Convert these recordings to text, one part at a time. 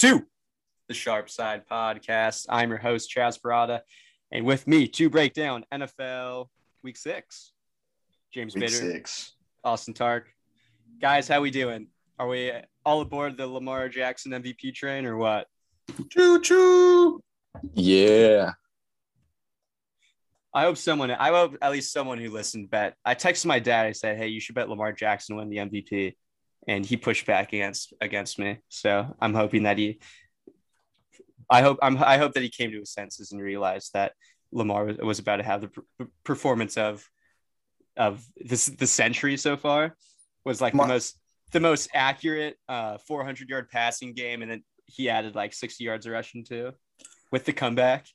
welcome to the Sharp Side Podcast. I'm your host, Chas Parada, and with me to break down NFL Week Six, James Week Bitter, six. Austin Tark. Guys, how we doing? Are we all aboard the Lamar Jackson MVP train or what? Choo choo. Yeah. I hope someone, I hope at least someone who listened bet. I texted my dad. I said, "Hey, you should bet Lamar Jackson win the MVP," and he pushed back against against me. So I'm hoping that he, I hope I'm I hope that he came to his senses and realized that Lamar was, was about to have the per- performance of of this the century so far. Was like My- the most the most accurate uh 400 yard passing game, and then he added like 60 yards of rushing too with the comeback.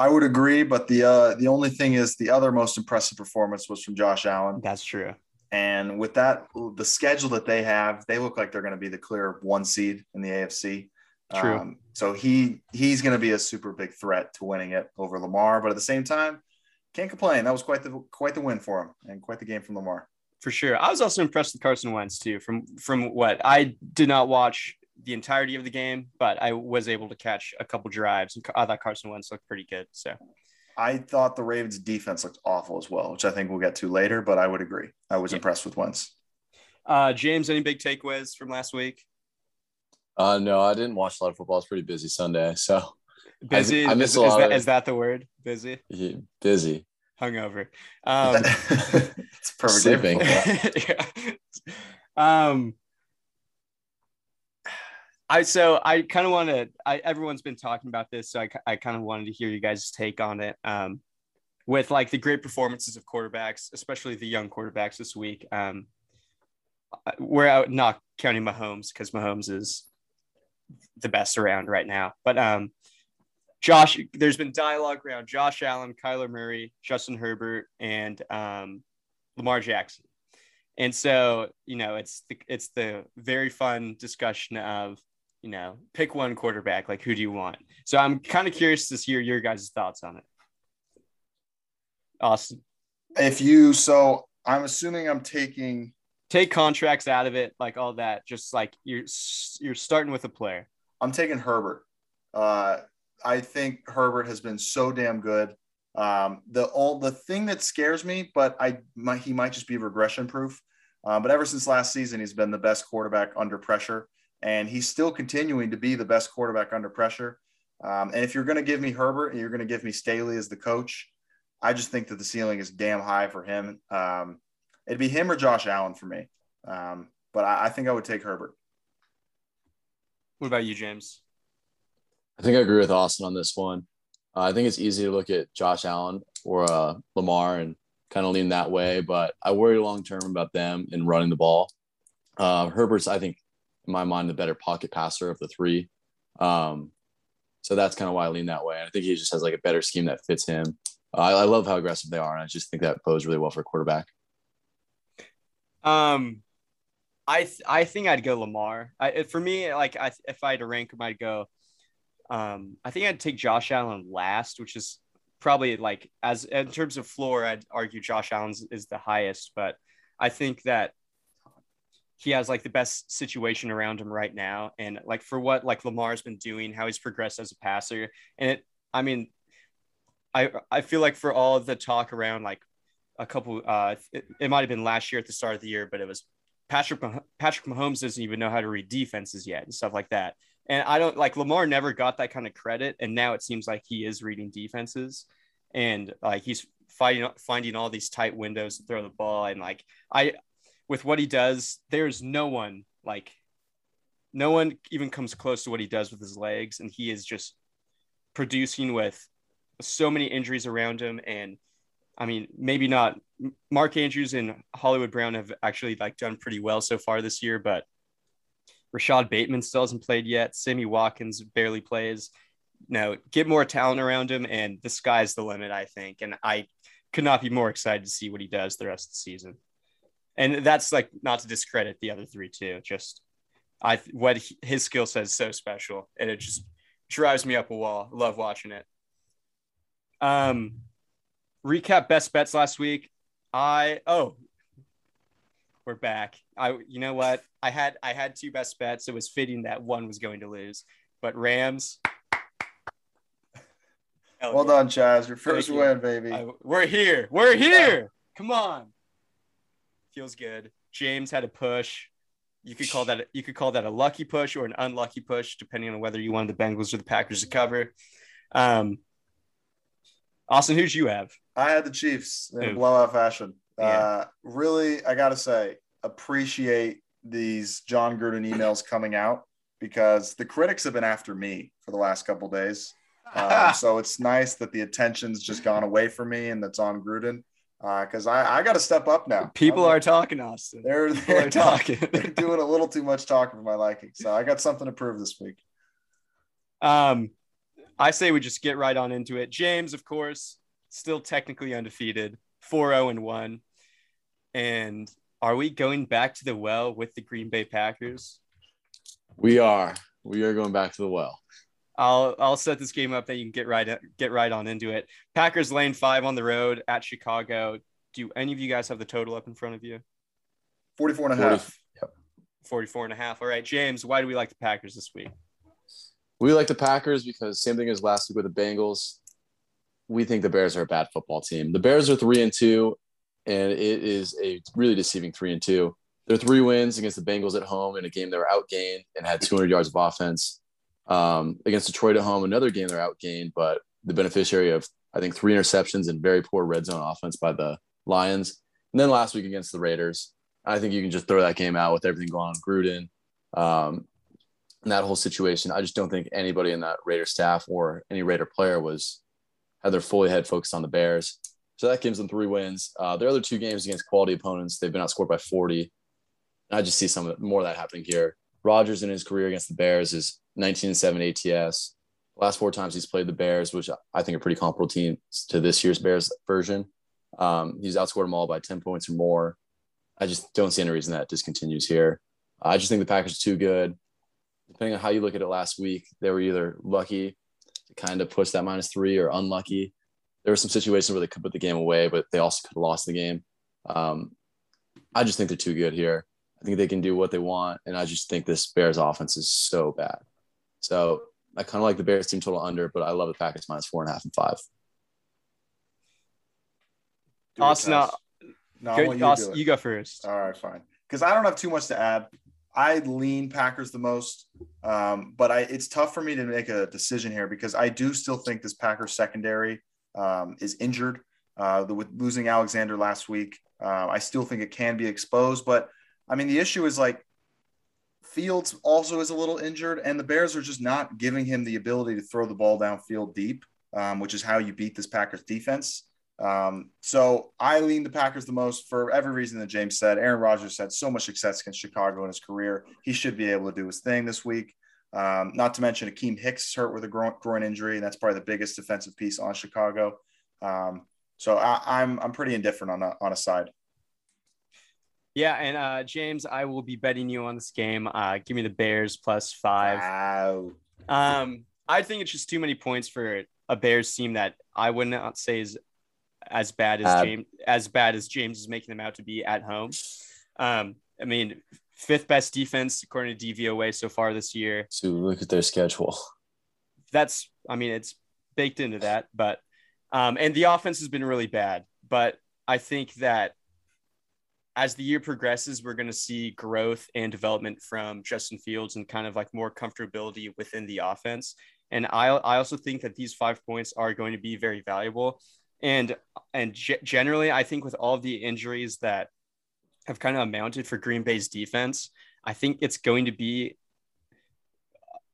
I would agree, but the uh, the only thing is the other most impressive performance was from Josh Allen, That's true. And with that, the schedule that they have, they look like they're going to be the clear one seed in the AFC. True. Um, so he he's going to be a super big threat to winning it over Lamar, but at the same time, can't complain. That was quite the quite the win for him, and quite the game from Lamar. for sure. I was also impressed with Carson Wentz too. From from what I did not watch the entirety of the game, but I was able to catch a couple drives, and I thought Carson Wentz looked pretty good. So I thought the Ravens' defense looked awful as well, which I think we'll get to later. But I would agree. I was Yeah. impressed with Wentz. uh, James, any big takeaways from last week? Uh, no, I didn't watch a lot of football. It's pretty busy Sunday. So Busy. I is, missed is a lot that, of- is that the word? Busy. yeah, busy. Hungover. Um, it's perfect game for Sleeping. yeah. Um, I so I kind of want to. I everyone's been talking about this, so I I kind of wanted to hear you guys' take on it. Um, with like the great performances of quarterbacks, especially the young quarterbacks this week. Um, we're out not counting Mahomes because Mahomes is the best around right now, but um. Josh, there's been dialogue around Josh Allen, Kyler Murray, Justin Herbert, and um, Lamar Jackson. And so, you know, it's the, it's the very fun discussion of, you know, pick one quarterback. Like, who do you want? So I'm kind of curious to hear your guys' thoughts on it. Austin, If you so, I'm assuming I'm taking. take contracts out of it, like all that. Just like you're you're starting with a player. I'm taking Herbert. Uh, I think Herbert has been so damn good. Um, the all the thing that scares me, but I might he might just be regression proof. Uh, but ever since last season, he's been the best quarterback under pressure, and he's still continuing to be the best quarterback under pressure. Um, and if you're going to give me Herbert and you're going to give me Staley as the coach, I just think that the ceiling is damn high for him. Um, it'd be him or Josh Allen for me. Um, but I, I think I would take Herbert. What about you, James? I think I agree with Austin on this one. Uh, I think it's easy to look at Josh Allen or uh, Lamar and kind of lean that way, but I worry long term about them and running the ball. Uh, Herbert's, I think, in my mind, the better pocket passer of the three. Um, so that's kind of why I lean that way. I think he just has like a better scheme that fits him. Uh, I, I love how aggressive they are, and I just think that bodes really well for a quarterback. Um, I th- I think I'd go Lamar. I for me, like I if I had to rank him, I'd go. Um, I think I'd take Josh Allen last, which is probably like as in terms of floor, I'd argue Josh Allen's is the highest, but I think that he has like the best situation around him right now, and like for what like Lamar's been doing, how he's progressed as a passer, and it. I mean, I I feel like for all the talk around like a couple, uh, it, it might have been last year at the start of the year, but it was Patrick Patrick Mahomes doesn't even know how to read defenses yet and stuff like that. And I don't like Lamar never got that kind of credit, and now it seems like he is reading defenses, and like he's fighting finding all these tight windows to throw the ball, and like I, with what he does, there's no one like, no one even comes close to what he does with his legs, and he is just producing with so many injuries around him and I mean, maybe not. Mark Andrews and Hollywood Brown have actually like done pretty well so far this year, but Rashod Bateman still hasn't played yet. Sammy Watkins barely plays. No, get more talent around him, and the sky's the limit, I think. And I could not be more excited to see what he does the rest of the season. And that's like not to discredit the other three too. Just I what he, his skill set is so special, and it just drives me up a wall. Love watching it. Um, recap best bets last week. I oh, we're back. I you know what? I had I had two best bets. It was fitting that one was going to lose. but Rams. Well yeah. done, Chas. Your first Thank you. win, baby. I- we're here. We're here. Come on. Feels good. James had a push. You could call that you could call that a lucky push or an unlucky push, depending on whether you wanted the Bengals or the Packers to cover. Um, Austin, who'd you have? I had the Chiefs in a Ooh. blowout fashion. Yeah. Uh, really, I got to say, appreciate these Jon Gruden emails coming out because the critics have been after me for the last couple days. Um, so it's nice that the attention's just gone away from me and that's on Gruden because I, I got to step up now. People I'm- are talking, Austin. they're, they're are talking. They're doing a little too much talking for my liking. So I got something to prove this week. Um, I say we just get right on into it. James, of course, still technically undefeated, 4 0 and 1. And are we going back to the well with the Green Bay Packers? We are. We are going back to the well. I'll I'll set this game up that you can get right get right on into it. Packers lane five on the road at Chicago. Do any of you guys have the total up in front of you? 44 and a 40 half. 44 and a half. All right, James, why do we like the Packers this week? We like the Packers because same thing as last week with the Bengals. We think the Bears are a bad football team. The Bears are three and two, and it is a really deceiving three and two. Their three wins against the Bengals at home in a game they were outgained and had 200 yards of offense. Um, against Detroit at home, another game they're outgained, but the beneficiary of I think three interceptions and very poor red zone offense by the Lions. And then last week against the Raiders, I think you can just throw that game out with everything going on Gruden. Um, and that whole situation, I just don't think anybody in that Raider staff or any Raider player was had their fully head focused on the Bears. So that gives them three wins. Uh, their other two games against quality opponents, they've been outscored by 40. And I just see some more of that happening here. Rodgers in his career against the Bears is 19 and 7 ATS. Last four times he's played the Bears, which I think are pretty comparable teams to this year's Bears version. Um, he's outscored them all by 10 points or more. I just don't see any reason that discontinues here. I just think the Packers are too good. Depending on how you look at it last week, they were either lucky to kind of push that minus three or unlucky. There were some situations where they could put the game away, but they also could have lost the game. Um, I just think they're too good here. I think they can do what they want, and I just think this Bears offense is so bad. So I kind of like the Bears team total under, but I love the Packers minus four and a half and five. Do it, Austin, Chaz. no, I Good, you Austin, you go first. All right, fine. Because I don't have too much to add. I lean Packers the most, um, but I it's tough for me to make a decision here because I do still think this Packers secondary um, is injured. Uh, the, with losing Alexander last week, uh, I still think it can be exposed. But I mean, the issue is like Fields also is a little injured, and the Bears are just not giving him the ability to throw the ball downfield deep, um, which is how you beat this Packers defense. Um, so I lean the Packers the most for every reason that James said. Aaron Rodgers had so much success against Chicago in his career. He should be able to do his thing this week. Um, not to mention Akiem Hicks hurt with a groin, groin injury, and that's probably the biggest defensive piece on Chicago. Um, so I, I'm I'm pretty indifferent on a, on a side. Yeah, and uh, James, I will be betting you on this game. Uh, give me the Bears plus five. Wow. Um, I think it's just too many points for a Bears team that I would not say is as bad as Bad. James as bad as James is making them out to be at home. Um, I mean, fifth best defense according to DVOA so far this year. So look at their schedule. That's I mean, it's baked into that, but um, and the offense has been really bad. But I think that as the year progresses, we're going to see growth and development from Justin Fields and kind of like more comfortability within the offense. And I, I also think that these five points are going to be very valuable. And and ge- generally, I think with all the injuries that have kind of amounted for Green Bay's defense, I think it's going to be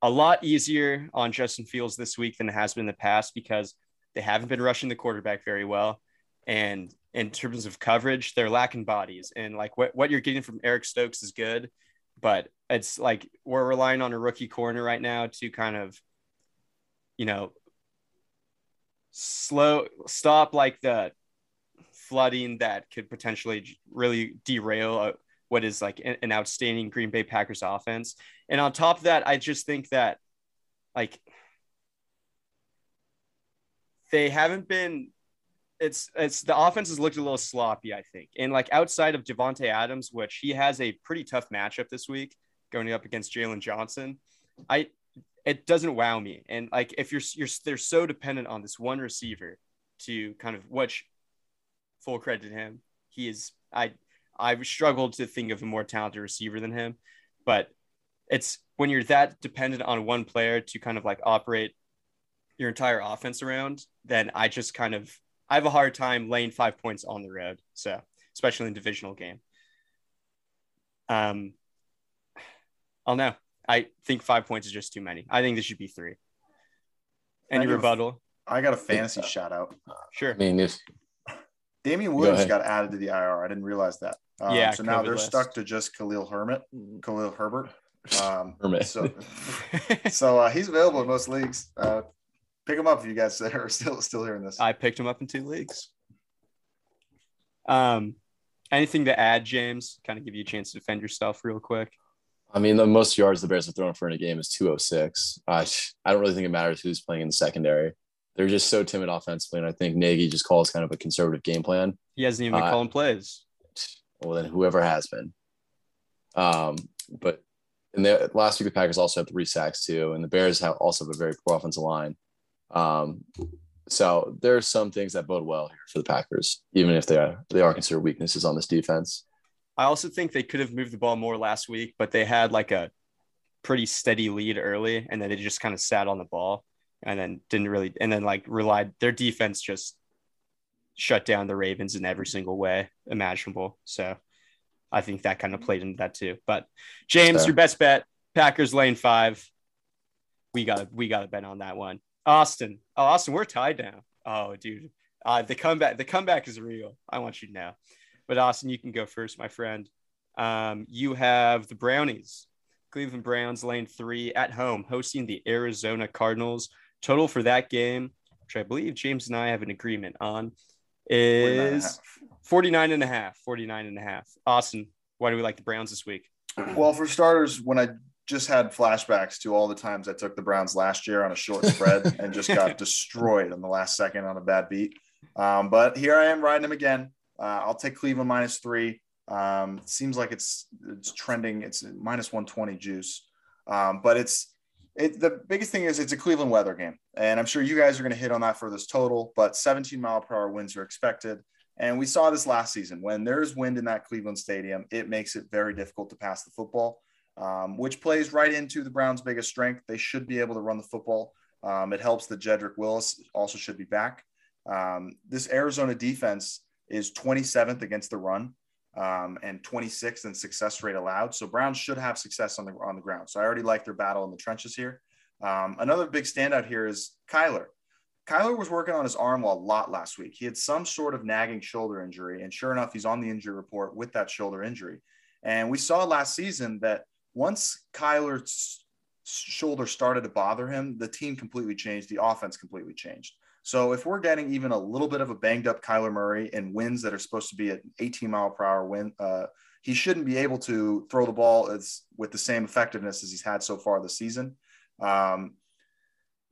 a lot easier on Justin Fields this week than it has been in the past because they haven't been rushing the quarterback very well. And in terms of coverage, they're lacking bodies. And like what, what you're getting from Eric Stokes is good, but it's like we're relying on a rookie corner right now to kind of, you know, slow stop like the flooding that could potentially really derail uh what is like an outstanding Green Bay Packers offense. And on top of that, I just think that like they haven't been it's it's the offense has looked a little sloppy, I think. And like outside of Davante Adams, which he has a pretty tough matchup this week going up against Jaylon Johnson, I it doesn't wow me. And like if you're you're they're so dependent on this one receiver to kind of which full credit to him. He is I I've struggled to think of a more talented receiver than him, but it's when you're that dependent on one player to kind of like operate your entire offense around, then I just kind of I have a hard time laying five points on the road. So especially in divisional game. Um, I'll know. I think five points is just too many. I think this should be three. Any rebuttal? I got a fantasy shout out. Sure. I mean, if Damien Williams got added to the IR. I didn't realize that. Um, Yeah, So now COVID they're list. stuck to just Khalil Hermit, Khalil Herbert. Um, Hermit. So, so uh, he's available in most leagues. Uh, pick him up if you guys are still still hearing this. I picked him up in two leagues. Um, anything to add, James? Kind of give you a chance to defend yourself real quick. I mean, the most yards the Bears have thrown for in a game is 206. I, I don't really think it matters who's playing in the secondary. They're just so timid offensively, and I think Nagy just calls kind of a conservative game plan. He hasn't even been Uh, calling plays. Well, then whoever has been. Um, but in the last week, the Packers also had three sacks too, and the Bears have also have a very poor offensive line. Um, so there are some things that bode well here for the Packers, even if they are they are considered weaknesses on this defense. I also think they could have moved the ball more last week, but they had like a pretty steady lead early, and then they just kind of sat on the ball, and then didn't really, and then like relied their defense just shut down the Ravens in every single way imaginable. So I think that kind of played into that too. But James, Fair. your best bet: Packers lane five. We got we got to bet on that one. Austin, oh Austin, we're tied now. Oh, dude, uh, the comeback the comeback is real. I want you to know. But Austin, you can go first, my friend. Um, you have the Brownies, Cleveland Browns, lane three at home, hosting the Arizona Cardinals. Total for that game, which I believe James and I have an agreement on, 49 and a is half. 49 and a half. 49 and a half. Austin, why do we like the Browns this week? Well, for starters, when I just had flashbacks to all the times I took the Browns last year on a short spread and just got destroyed in the last second on a bad beat. Um, but here I am riding them again. Uh, I'll take Cleveland minus three. Um, seems like it's it's trending. It's minus one twenty juice, um, but it's it. The biggest thing is it's a Cleveland weather game, and I'm sure you guys are going to hit on that for this total. But 17 mile per hour winds are expected. And we saw this last season. When there's wind in that Cleveland stadium, it makes it very difficult to pass the football, um, which plays right into the Browns' biggest strength. They should be able to run the football. Um, it helps that Jedrick Wills also should be back. Um, this Arizona defense is 27th against the run um, and 26th in success rate allowed. So Browns should have success on the on the ground. So I already like their battle in the trenches here. Um, another big standout here is Kyler. Kyler was working on his arm a lot last week. He had some sort of nagging shoulder injury, and sure enough, he's on the injury report with that shoulder injury. And we saw last season that once Kyler's shoulder started to bother him, the team completely changed. The offense completely changed. So if we're getting even a little bit of a banged up Kyler Murray and winds that are supposed to be at 18 mile per hour wind, uh, he shouldn't be able to throw the ball as with the same effectiveness as he's had so far this season. Um,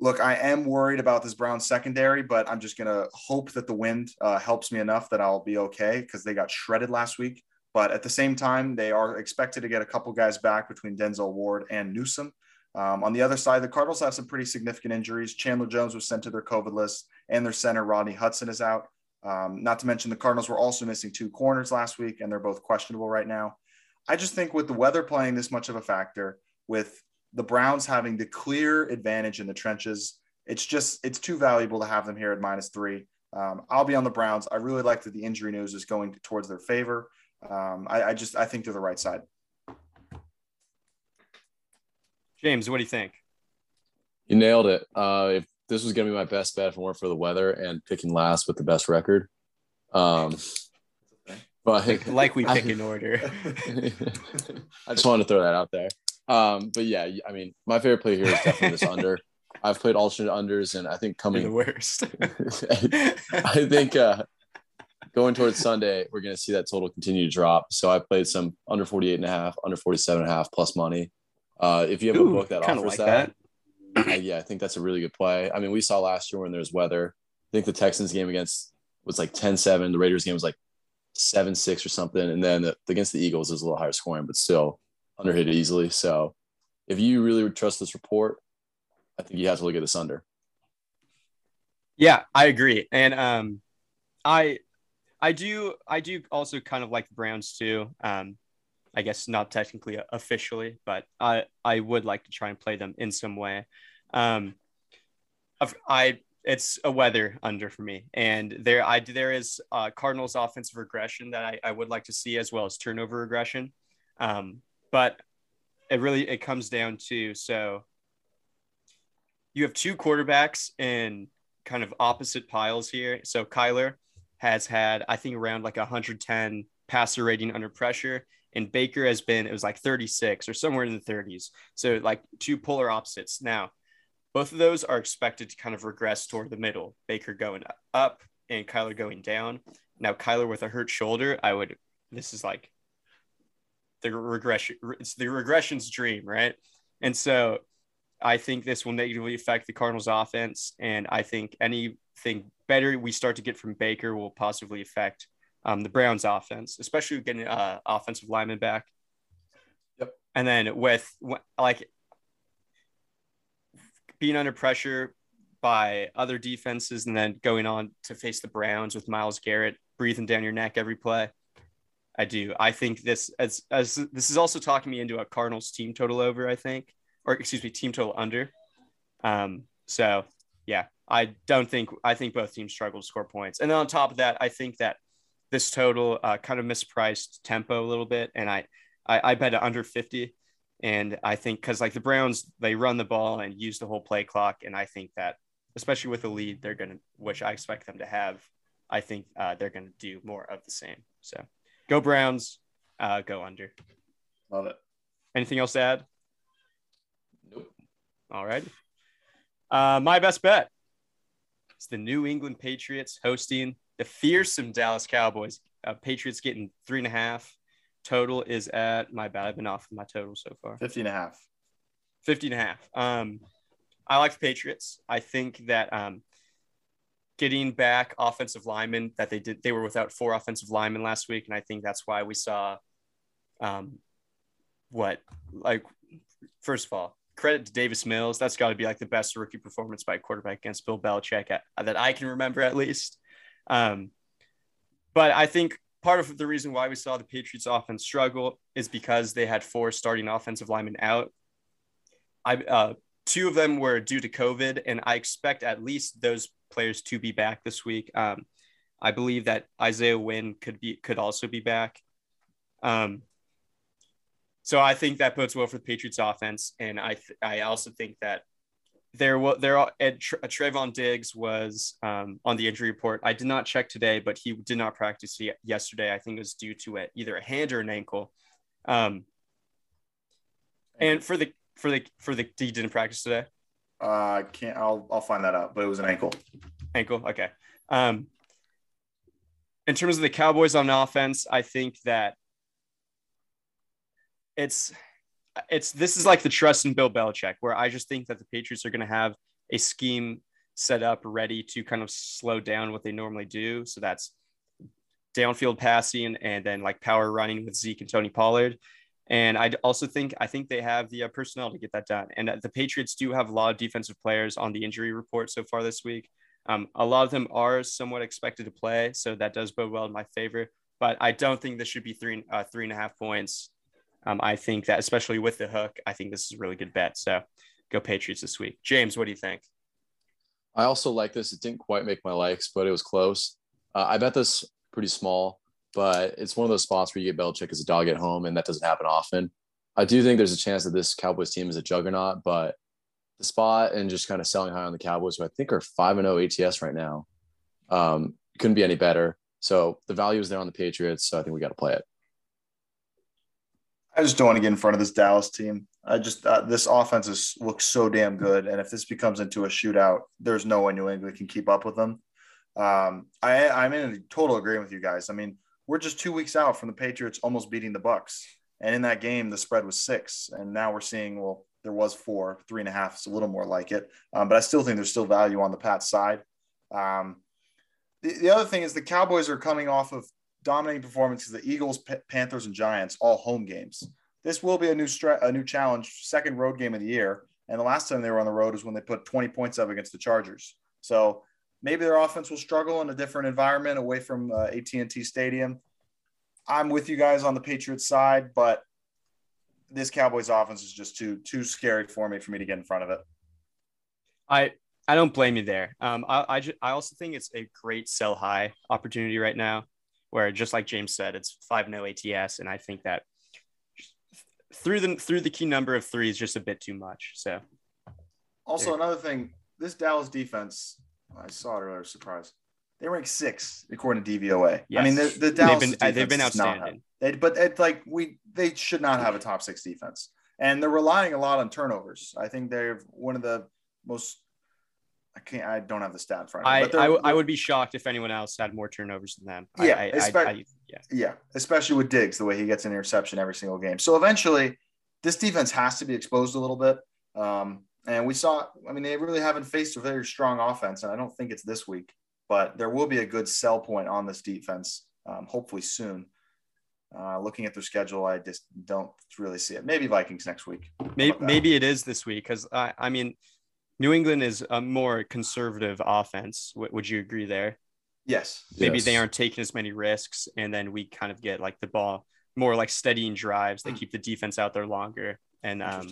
look, I am worried about this Brown secondary, but I'm just going to hope that the wind uh, helps me enough that I'll be okay because they got shredded last week. But at the same time, they are expected to get a couple guys back between Denzel Ward and Newsome. Um, on the other side, the Cardinals have some pretty significant injuries. Chandler Jones was sent to their COVID list, and their center, Rodney Hudson, is out. Um, not to mention, the Cardinals were also missing two corners last week, and they're both questionable right now. I just think with the weather playing this much of a factor, with the Browns having the clear advantage in the trenches, it's just it's too valuable to have them here at minus three. Um, I'll be on the Browns. I really like that the injury news is going towards their favor. Um, I, I just I think they're the right side. James, what do you think? You nailed it. Uh, if this was going to be my best bet if it weren't for the weather and picking last with the best record. Um, but Like we I- pick in order. I just wanted to throw that out there. Um, but yeah, I mean, my favorite play here is definitely this under. I've played alternate unders, and I think You're the worst. I think uh, going towards Sunday, we're going to see that total continue to drop. So I played some under 48 and a half, under 47 and a half plus money. Uh, if you have a book that offers like that, I- yeah, I think that's a really good play. I mean, we saw last year when there's weather. I think the Texans game against was like 10-7. The Raiders game was like 7-6 or something. And then the, against the Eagles it was a little higher scoring, but still under hit easily. So if you really would trust this report, I think you have to look at this under. Yeah, I agree. And um I I do I do also kind of like the Browns too. Um I guess not technically officially, but I I would like to try and play them in some way. Um I it's a weather under for me. And there I there is uh, Cardinals offensive regression that I, I would like to see as well as turnover regression. Um, but it really it comes down to so you have two quarterbacks in kind of opposite piles here. So Kyler has had I think around like 110 passer rating under pressure. And Baker has been, it was like 36 or somewhere in the 30s. So, like two polar opposites. Now, both of those are expected to kind of regress toward the middle. Baker going up and Kyler going down. Now Kyler with a hurt shoulder, I would. This is like the regression. It's the regression's dream, right? And so I think this will negatively affect the Cardinals' offense, and I think anything better we start to get from Baker will positively affect um, the Browns' offense, especially getting uh, offensive lineman back. Yep. And then with like being under pressure by other defenses and then going on to face the Browns with Myles Garrett breathing down your neck every play. I do. I think this as as this is also talking me into a Cardinals team total over, I think, or excuse me, team total under. Um, so yeah, I don't think I think both teams struggle to score points. And then on top of that, I think that this total uh, kind of mispriced tempo a little bit, and I I, I bet under 50. And I think because like the Browns, they run the ball and use the whole play clock. And I think that, especially with the lead, they're going to, which I expect them to have, I think uh, they're going to do more of the same. So go Browns, uh, go under. Love it. Anything else to add? All right. Uh, my best bet is the New England Patriots hosting the fearsome Dallas Cowboys. Uh, Patriots getting three and a half. Total is at my bad. I've been off of my total so far. 50 and a half. 50 and a half. Um, I like the Patriots. I think that um, getting back offensive linemen that they did, they were without four offensive linemen last week. And I think that's why we saw um, what, like, first of all, credit to Davis Mills. That's got to be like the best rookie performance by a quarterback against Bill Belichick at, that I can remember at least. Um, but I think part of the reason why we saw the Patriots offense struggle is because they had four starting offensive linemen out. I uh, two of them were due to COVID, and I expect at least those players to be back this week. Um, I believe that Isaiah Wynn could be could also be back. Um, so I think that bodes well for the Patriots offense, and I th- I also think that there was there Ed Trevon Diggs was um, on the injury report. I did not check today, but he did not practice yesterday. I think it was due to a, either a hand or an ankle. Um, and for the for the for the he didn't practice today. Uh, I can't. I'll I'll find that out. But it was an ankle. Ankle. Okay. Um, in terms of the Cowboys on offense, I think that it's it's this is like the trust in Bill Belichick, where I just think that the Patriots are going to have a scheme set up ready to kind of slow down what they normally do. So that's downfield passing and then like power running with Zeke and Tony Pollard. And I also think I think they have the uh, personnel to get that done. And uh, the Patriots do have a lot of defensive players on the injury report so far this week. Um, a lot of them are somewhat expected to play, so that does bode well in my favor. But I don't think this should be three uh, three and a half points um, I think that, especially with the hook, I think this is a really good bet. So go Patriots this week. James, what do you think? I also like this. It didn't quite make my likes, but it was close. Uh, I bet this pretty small, but it's one of those spots where you get Belichick as a dog at home, and that doesn't happen often. I do think there's a chance that this Cowboys team is a juggernaut, but the spot and just kind of selling high on the Cowboys, who I think are 5 and 0 ATS right now, um, couldn't be any better. So the value is there on the Patriots. So I think we got to play it. I just don't want to get in front of this Dallas team. I just uh, this offense is, looks so damn good, and if this becomes into a shootout, there's no way New England can keep up with them. Um, I, I'm in total agreement with you guys. I mean, we're just two weeks out from the Patriots almost beating the Bucs, and in that game, the spread was six, and now we're seeing well, there was four, three and a half is a little more like it, um, but I still think there's still value on the Pat side. Um, the, the other thing is the Cowboys are coming off of dominating performances the Eagles, P- Panthers, and Giants, all home games. This will be a new stre- a new challenge, second road game of the year, And the last time they were on the road was when they put 20 points up against the Chargers. So maybe their offense will struggle in a different environment away from uh, AT&T Stadium. I'm with you guys on the Patriots side, but this Cowboys offense is just too too scary for me for me to get in front of it. I I don't blame you there. Um, I I, just, I also think it's a great sell high opportunity right now, where just like James said, it's five no ATS, and I think that through the through the key number of three is just a bit too much. So, also there. another thing, this Dallas defense, I saw it earlier. Surprise, they rank six according to DVOA. Yes. I mean, the, the Dallas uh, they've been, they've been outstanding. They, but it's like we they should not have a top six defense, and they're relying a lot on turnovers. I think they're one of the most. I can't. I don't have the stat for. I, I, I would be shocked if anyone else had more turnovers than them. Yeah, I, especially, yeah, yeah, especially with Diggs, the way he gets an interception every single game. So eventually, this defense has to be exposed a little bit. Um, and we saw. I mean, they really haven't faced a very strong offense, and I don't think it's this week. But there will be a good sell point on this defense, um, hopefully soon. Uh, looking at their schedule, I just don't really see it. Maybe Vikings next week. Maybe maybe it is this week because I I mean, New England is a more conservative offense. W- would you agree there? Yes. Maybe yes. they aren't taking as many risks, and then we kind of get like the ball more like steadying drives. They mm. keep the defense out there longer, and um,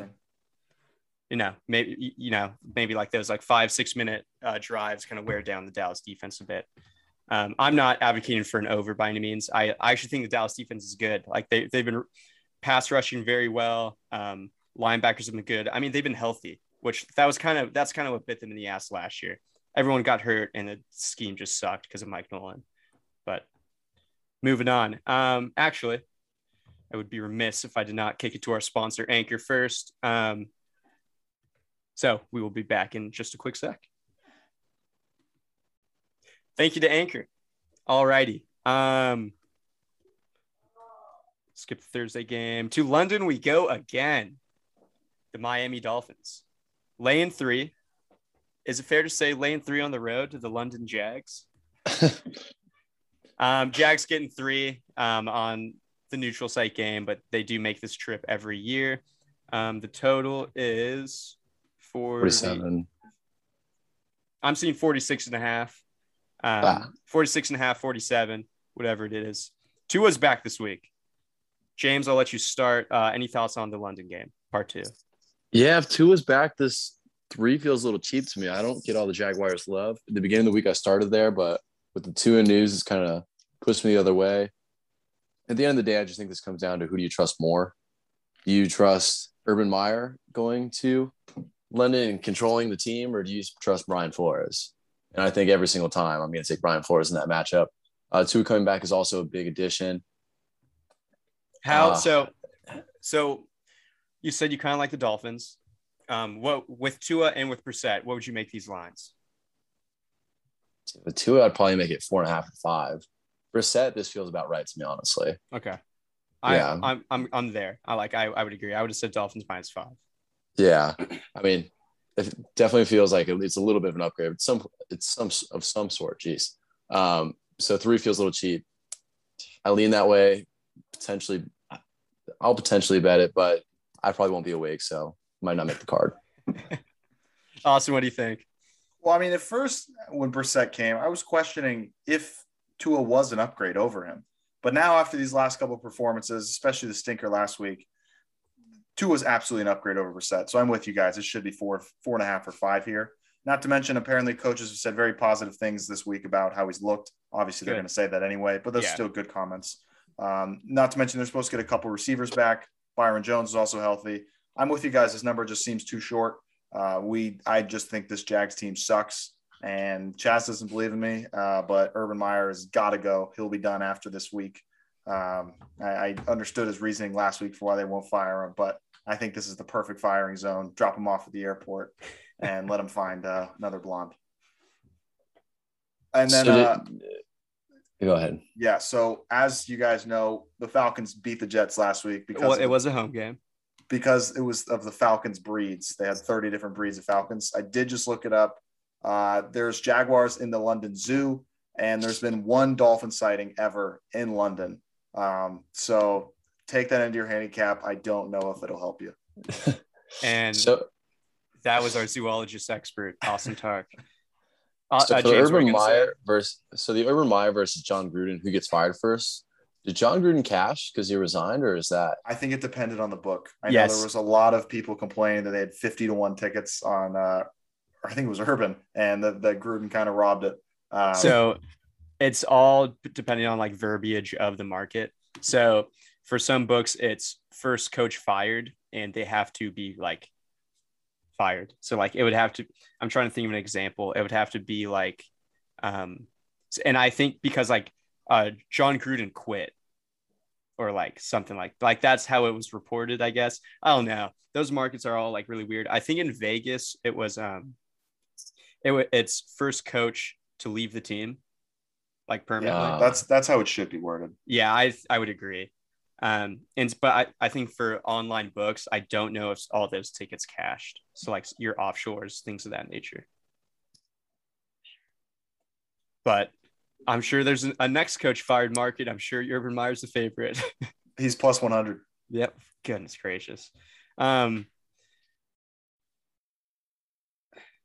you know, maybe you know, maybe like those like five six minute uh, drives kind of wear down the Dallas defense a bit. Um, I'm not advocating for an over by any means. I, I actually think the Dallas defense is good. Like they, they've been pass rushing very well. Um, linebackers have been good. I mean, they've been healthy, which that was kind of, that's kind of what bit them in the ass last year. Everyone got hurt and the scheme just sucked because of Mike Nolan. But moving on. Um, actually, I would be remiss if I did not kick it to our sponsor, Anchor, first. Um, so we will be back in just a quick sec. Thank you to Anchor. All righty. Um, skip the Thursday game. To London we go again. The Miami Dolphins. Laying three. Is it fair to say lane three on the road to the London Jags? um, Jags getting three um, on the neutral site game, but they do make this trip every year. Um, the total is 47. I'm seeing 46 and a half. Um, ah. 46 and a half, 47, whatever it is. Tua's back this week. James, I'll let you start. Uh, any thoughts on the London game, part two? Yeah, if Tua's back, this three feels a little cheap to me. I don't get all the Jaguars love. At the beginning of the week, I started there, but with the two Tua news, it's kind of pushed me the other way. At the end of the day, I just think this comes down to who do you trust more? Do you trust Urban Meyer going to London and controlling the team, or do you trust Brian Flores? And I think every single time I'm going to take Brian Flores in that matchup. Uh, Tua coming back is also a big addition. How uh, so? So you said you kind of like the Dolphins. Um, what with Tua and with Brissett, what would you make these lines? With Tua, I'd probably make it four and a half or five. Brissett, this feels about right to me, honestly. Okay. I, yeah. I'm, I'm, I'm there. I like, I, I would agree. I would have said Dolphins minus five. Yeah. I mean, it definitely feels like it's a little bit of an upgrade. It's some it's some of some sort. Jeez. Um, so three feels a little cheap. I lean that way. Potentially, I'll potentially bet it, but I probably won't be awake, so might not make the card. Austin, what do you think? Well, I mean, at first when Brissett came, I was questioning if Tua was an upgrade over him. But now, after these last couple of performances, especially the stinker last week, Tua was absolutely an upgrade over Brissett. So I'm with you guys. It should be four, four and a half or five here. Not to mention, apparently, coaches have said very positive things this week about how he's looked. Obviously, they're going to say that anyway, but those yeah. are still good comments. Um, not to mention, they're supposed to get a couple receivers back. Byron Jones is also healthy. I'm with you guys. This number just seems too short. Uh, we, I just think this Jags team sucks, and Chas doesn't believe in me. Uh, but Urban Meyer has got to go. He'll be done after this week. Um, I, I, understood his reasoning last week for why they won't fire him, but I think this is the perfect firing zone. Drop him off at the airport and let him find uh, another blonde. And then, so did, uh, go ahead. Yeah. So as you guys know, the Falcons beat the Jets last week because well, it was a home game. Because it was of the Falcons breeds. They had 30 different breeds of Falcons. I did just look it up. Uh, there's Jaguars in the London Zoo, and there's been one dolphin sighting ever in London. Um, so take that into your handicap. I don't know if it'll help you. and so That was our zoologist expert, Austin Tark. Uh, so uh, the James, Urban you gonna say? Meyer versus so the Urban Meyer versus Jon Gruden, who gets fired first? Did Jon Gruden cash because he resigned, or is that I think it depended on the book. I Yes. know there was a lot of people complaining that they had 50 to 1 tickets on, uh, I think it was Urban, and that, that Gruden kind of robbed it. Um, So it's all depending on like verbiage of the market. So for some books, it's first coach fired and they have to be like fired. So like it would have to, I'm trying to think of an example. It would have to be like, um, and I think because like uh, Jon Gruden quit or like something like like that's how it was reported, I guess. I don't know. Those markets are all like really weird. I think in Vegas it was um it wa- it's first coach to leave the team like permanently. Wow. that's that's how it should be worded. Yeah, I I would agree. Um, and but I, I think for online books, I don't know if all those tickets cashed. So like your offshores, things of that nature. But I'm sure there's a, next coach fired market. I'm sure Urban Meyer's the favorite. He's plus 100. yep. Goodness gracious. Um,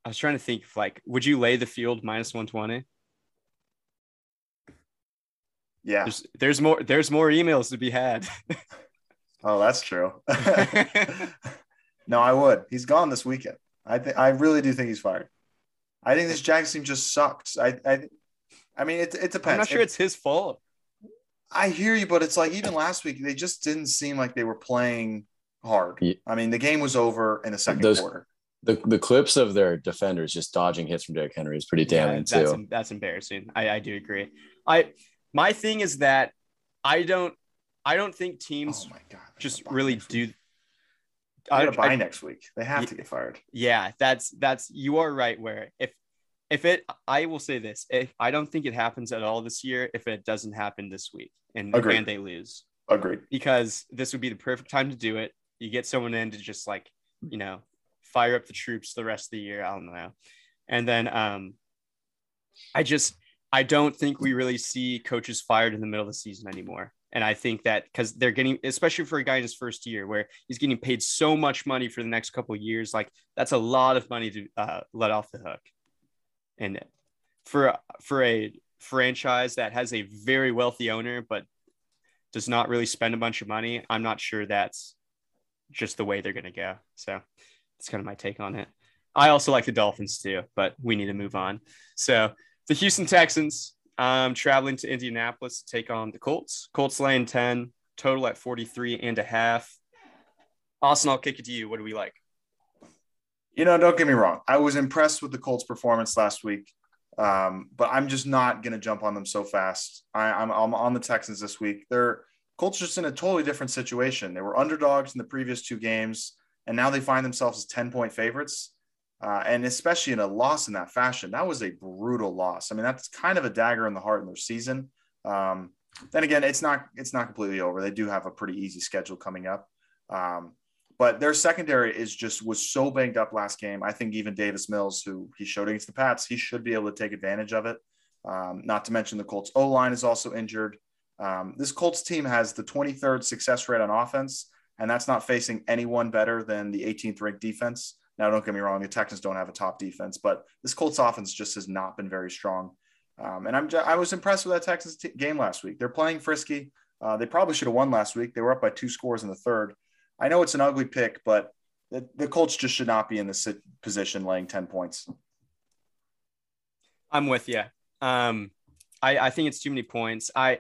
I was trying to think of like, would you lay the field minus 120? Yeah. There's there's more there's more emails to be had. Oh, that's true. no, I would. He's gone this weekend. I think I really do think he's fired. I think this Jags team just sucks. I I, I mean, it, it depends. I'm not sure If- it's his fault. I hear you, but it's like even last week they just didn't seem like they were playing hard. Yeah. I mean, the game was over in the second Those- quarter. the the clips of their defenders just dodging hits from Derrick Henry is pretty damning that's too. that's embarrassing. I, I do agree. I my thing is that I don't I don't think teams Oh just got a bye really do. week. They got a I- I- next week. They have Ye- to get fired. yeah, that's that's you are right. Where if if it, I will say this: if I don't think it happens at all this year, if it doesn't happen this week and Agreed. and they lose, Agreed. because this would be the perfect time to do it. You get someone in to just like, you know, fire up the troops the rest of the year. I don't know. And then um I just I don't think we really see coaches fired in the middle of the season anymore. And I think that because they're getting, especially for a guy in his first year, where he's getting paid so much money for the next couple years, like that's a lot of money to uh, let off the hook. And for for a franchise that has a very wealthy owner, but does not really spend a bunch of money, I'm not sure that's just the way they're going to go. So that's kind of my take on it. I also like the Dolphins too, but we need to move on. So the Houston Texans um, traveling to Indianapolis to take on the Colts. Colts laying 10, total at 43 and a half. Austin, I'll kick it to you. What do we like? You know, don't get me wrong. I was impressed with the Colts' performance last week, um, but I'm just not going to jump on them so fast. I, I'm, I'm on the Texans this week. They're Colts just in a totally different situation. They were underdogs in the previous two games, and now they find themselves as 10 point favorites. Uh, and especially in a loss in that fashion, that was a brutal loss. I mean, that's kind of a dagger in the heart in their season. Um, then again, it's not it's not completely over. They do have a pretty easy schedule coming up. Um, but their secondary is just was so banged up last game. I think even Davis Mills, who he showed against the Pats, he should be able to take advantage of it. Um, not to mention the Colts O line is also injured. Um, this Colts team has the 23rd success rate on offense, and that's not facing anyone better than the 18th ranked defense. Now, don't get me wrong, the Texans don't have a top defense, but this Colts offense just has not been very strong. Um, and I'm I was impressed with that Texans t- game last week. They're playing frisky. Uh, they probably should have won last week. They were up by two scores in the third. I know it's an ugly pick, but the, the Colts just should not be in this position laying 10 points. I'm with you. Um, I, I think it's too many points. I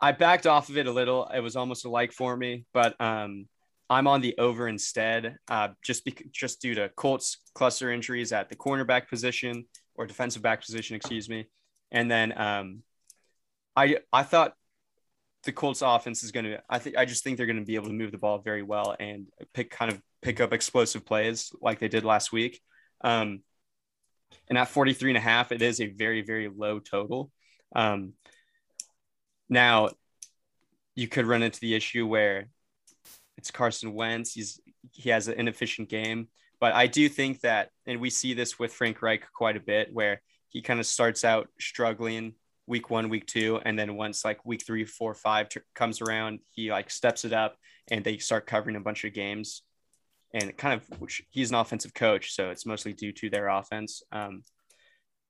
I backed off of it a little. It was almost a like for me, but um, I'm on the over instead, uh, just just due to Colts cluster injuries at the cornerback position or defensive back position, excuse me. And then um, I I thought the Colts offense is going to. I think I just think they're going to be able to move the ball very well and pick kind of pick up explosive plays like they did last week. Um, and at 43 and a half, it is a very, very low total. Um, now, you could run into the issue where it's Carson Wentz. He's he has an inefficient game, but I do think that, and we see this with Frank Reich quite a bit, where he kind of starts out struggling week one, week two, and then once like week three, four, five t- comes around, he like steps it up, and they start covering a bunch of games. and kind of he's an offensive coach, so it's mostly due to their offense. Um,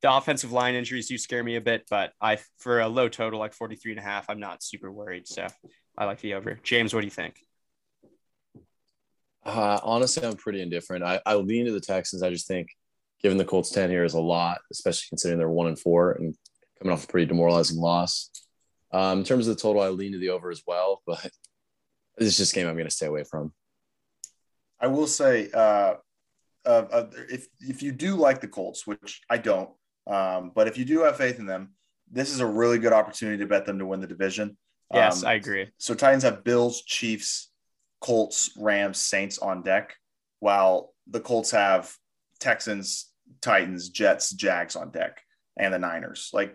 the offensive line injuries do scare me a bit, but I for a low total like 43 and a half, I'm not super worried. So I like the over. James, what do you think? Uh, honestly, I'm pretty indifferent. I, I lean to the Texans. I just think given the Colts 10 here is a lot, especially considering they're one and four and coming off a pretty demoralizing loss. Um, in terms of the total, I lean to the over as well, but this is just game I'm going to stay away from. I will say, uh, uh, uh, if if you do like the Colts, which I don't, um, but if you do have faith in them, this is a really good opportunity to bet them to win the division. Yes, Um, I agree. So Titans have Bills, Chiefs, Colts, Rams, Saints on deck, while the Colts have Texans, Titans, Jets, Jags on deck, and the Niners. Like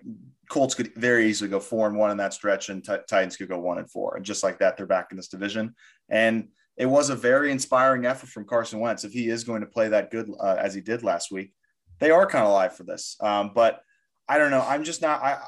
Colts could very easily go four and one in that stretch, and Ti- Titans could go one and four, and just like that, they're back in this division. And it was a very inspiring effort from Carson Wentz. If he is going to play that good uh, as he did last week, they are kind of live for this. Um, but I don't know. I'm just not. I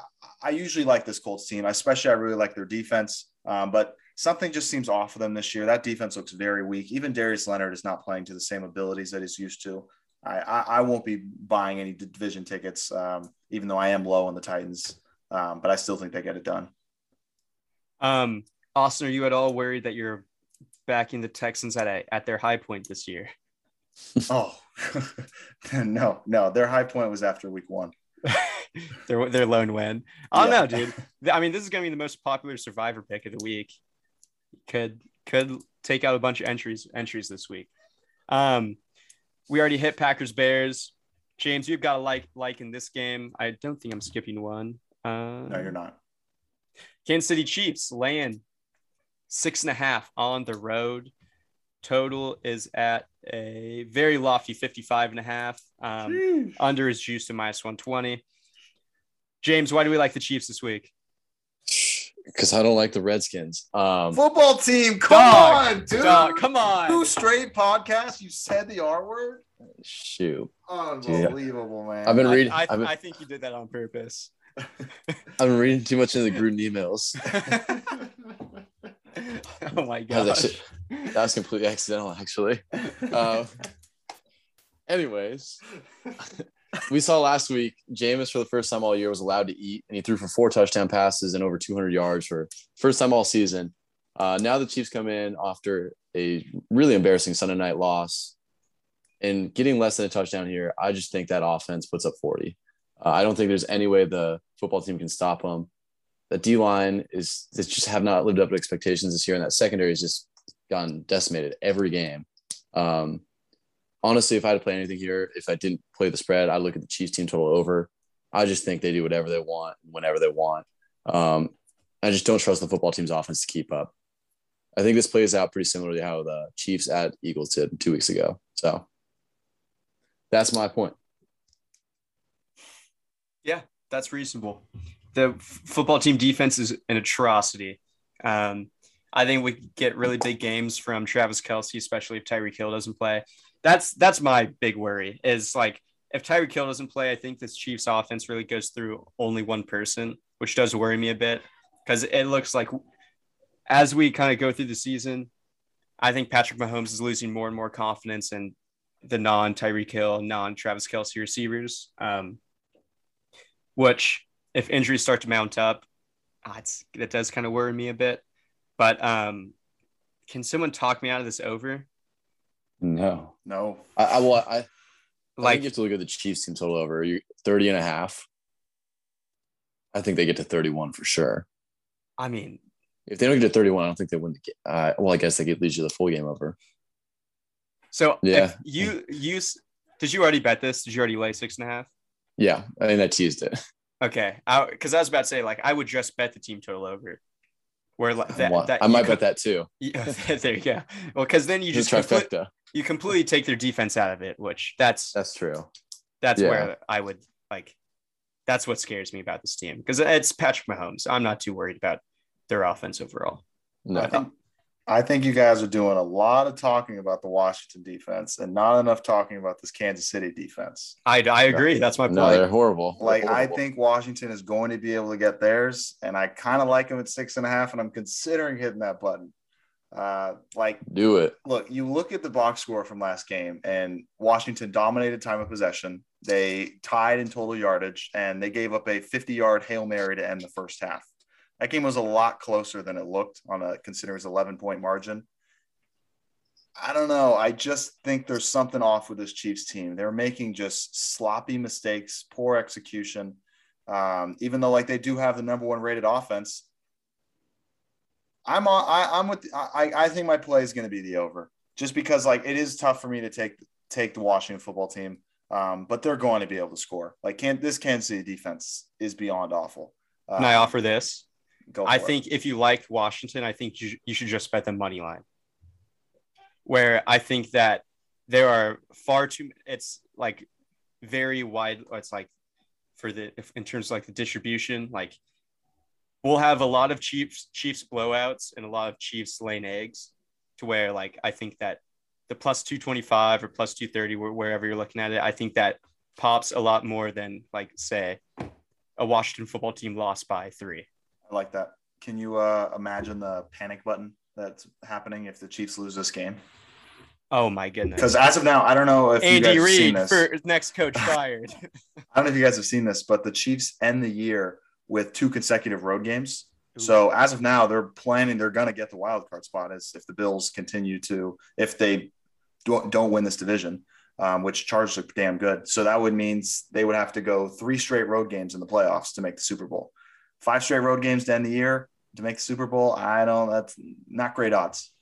I usually like this Colts team, especially I really like their defense. Um, but something just seems off of them this year. That defense looks very weak. Even Darius Leonard is not playing to the same abilities that he's used to. I I, I won't be buying any division tickets, um, even though I am low on the Titans. Um, but I still think they get it done. Um, Austin, are you at all worried that you're backing the Texans at a, at their high point this year? Oh no, no, their high point was after week one. their their lone win. Oh Yeah. know, dude. I mean, this is gonna be the most popular Survivor pick of the week. Could could take out a bunch of entries entries this week. Um, we already hit Packers Bears. James, you've got a like like in this game. I don't think I'm skipping one. Uh, No, you're not. Kansas City Chiefs laying six and a half on the road. Total is at a very lofty 55 and a half. Um, under is juiced to minus 120. James, why do we like the Chiefs this week? Because I don't like the Redskins. Um, Football team, come Dog, on, dude. Dog, come on. Two straight podcasts. You said the R word. shoot. Unbelievable, man. I've been reading. I, I've been, I think you did that on purpose. I've been reading too much into the Gruden emails. oh my That was gosh. actually- That was completely accidental, actually. Uh, anyways, we saw last week Jameis for the first time all year was allowed to eat, and he threw for four touchdown passes and over 200 yards for first time all season. Uh, now the Chiefs come in after a really embarrassing Sunday night loss and getting less than a touchdown here. I just think that offense puts up 40. Uh, I don't think there's any way the football team can stop them. The D line is they just have not lived up to expectations this year, and that secondary has just gotten decimated every game. Um, honestly, if I had to play anything here, if I didn't play the spread, I'd look at the Chiefs team total over. I just think they do whatever they want whenever they want. Um, I just don't trust the football team's offense to keep up. I think this plays out pretty similarly how the Chiefs at Eagles did two weeks ago. So that's my point. Yeah, that's reasonable. The f- football team defense is an atrocity. Um, I think we get really big games from Travis Kelce, especially if Tyreek Hill doesn't play. That's that's my big worry. Is like if Tyreek Hill doesn't play, I think this Chiefs offense really goes through only one person, which does worry me a bit because it looks like as we kind of go through the season, I think Patrick Mahomes is losing more and more confidence in the non Tyreek Hill, non Travis Kelce receivers. Um, which if injuries start to mount up, ah, it does kind of worry me a bit. But um, can someone talk me out of this over? No. no. I, I, well, I, I Like, think you have to look at the Chiefs team total over. You 30 and a half. I think they get to 31 for sure. I mean, If they don't get to 31, I don't think they win the game. Uh, well, I guess they could lead you the full game over. so Yeah. if you use, did you already bet this? Did you already lay six and a half? Yeah, I think that teased it. Okay, because I, was about to say like I would just bet the team total over. Where like that, that I might could- bet that too. Yeah, there you go. Well, because then you Just just complete, trifecta. You completely take their defense out of it, which that's That's true. that's Yeah. where I would like. That's what scares me about this team because it's Patrick Mahomes. I'm not too worried about their offense overall. No, I think I think you guys are doing a lot of talking about the Washington defense and not enough talking about this Kansas City defense. I, I agree. That's my no, point. they're horrible. Like They're I horrible. think Washington is going to be able to get theirs, and I kind of like them at six and a half, and I'm considering hitting that button. Uh, like, Do it. look, you look at the box score from last game, and Washington dominated time of possession. They tied in total yardage, and they gave up a 50 yard Hail Mary to end the first half. That game was a lot closer than it looked on a considering it's 11 point margin. I don't know. I just think there's something off with this Chiefs team. They're making just sloppy mistakes, poor execution. Um, even though like they do have the number one rated offense, I'm on. I, I'm with. I I think my play is going to be the over, just because like it is tough for me to take take the Washington football team. Um, but they're going to be able to score. Like can this Kansas City defense is beyond awful. Can I Um, offer this? Go I for it. think if you like Washington, I think you, you should just bet the money line. Where I think that there are far too. It's like very wide. It's like for the if, in terms of like the distribution, like we'll have a lot of Chiefs Chiefs blowouts and a lot of Chiefs laying eggs. To where like I think that the plus two twenty five or plus two thirty, wherever you're looking at it, I think that pops a lot more than like say a Washington football team lost by three. I like that. Can you uh, imagine the panic button that's happening if the Chiefs lose this game? Oh my goodness. Because as of now, I don't know if you guys Andy have seen this. for next coach fired. I don't know if you guys have seen this, but the Chiefs end the year with two consecutive road games. So as of now, they're planning. They're going to get the wild card spot as if the Bills continue to, if they don't, don't win this division, um, which Chargers are damn good. So that would means they would have to go three straight road games in the playoffs to make the Super Bowl. Five straight road games to end the year to make the Super Bowl. I don't. That's not great odds.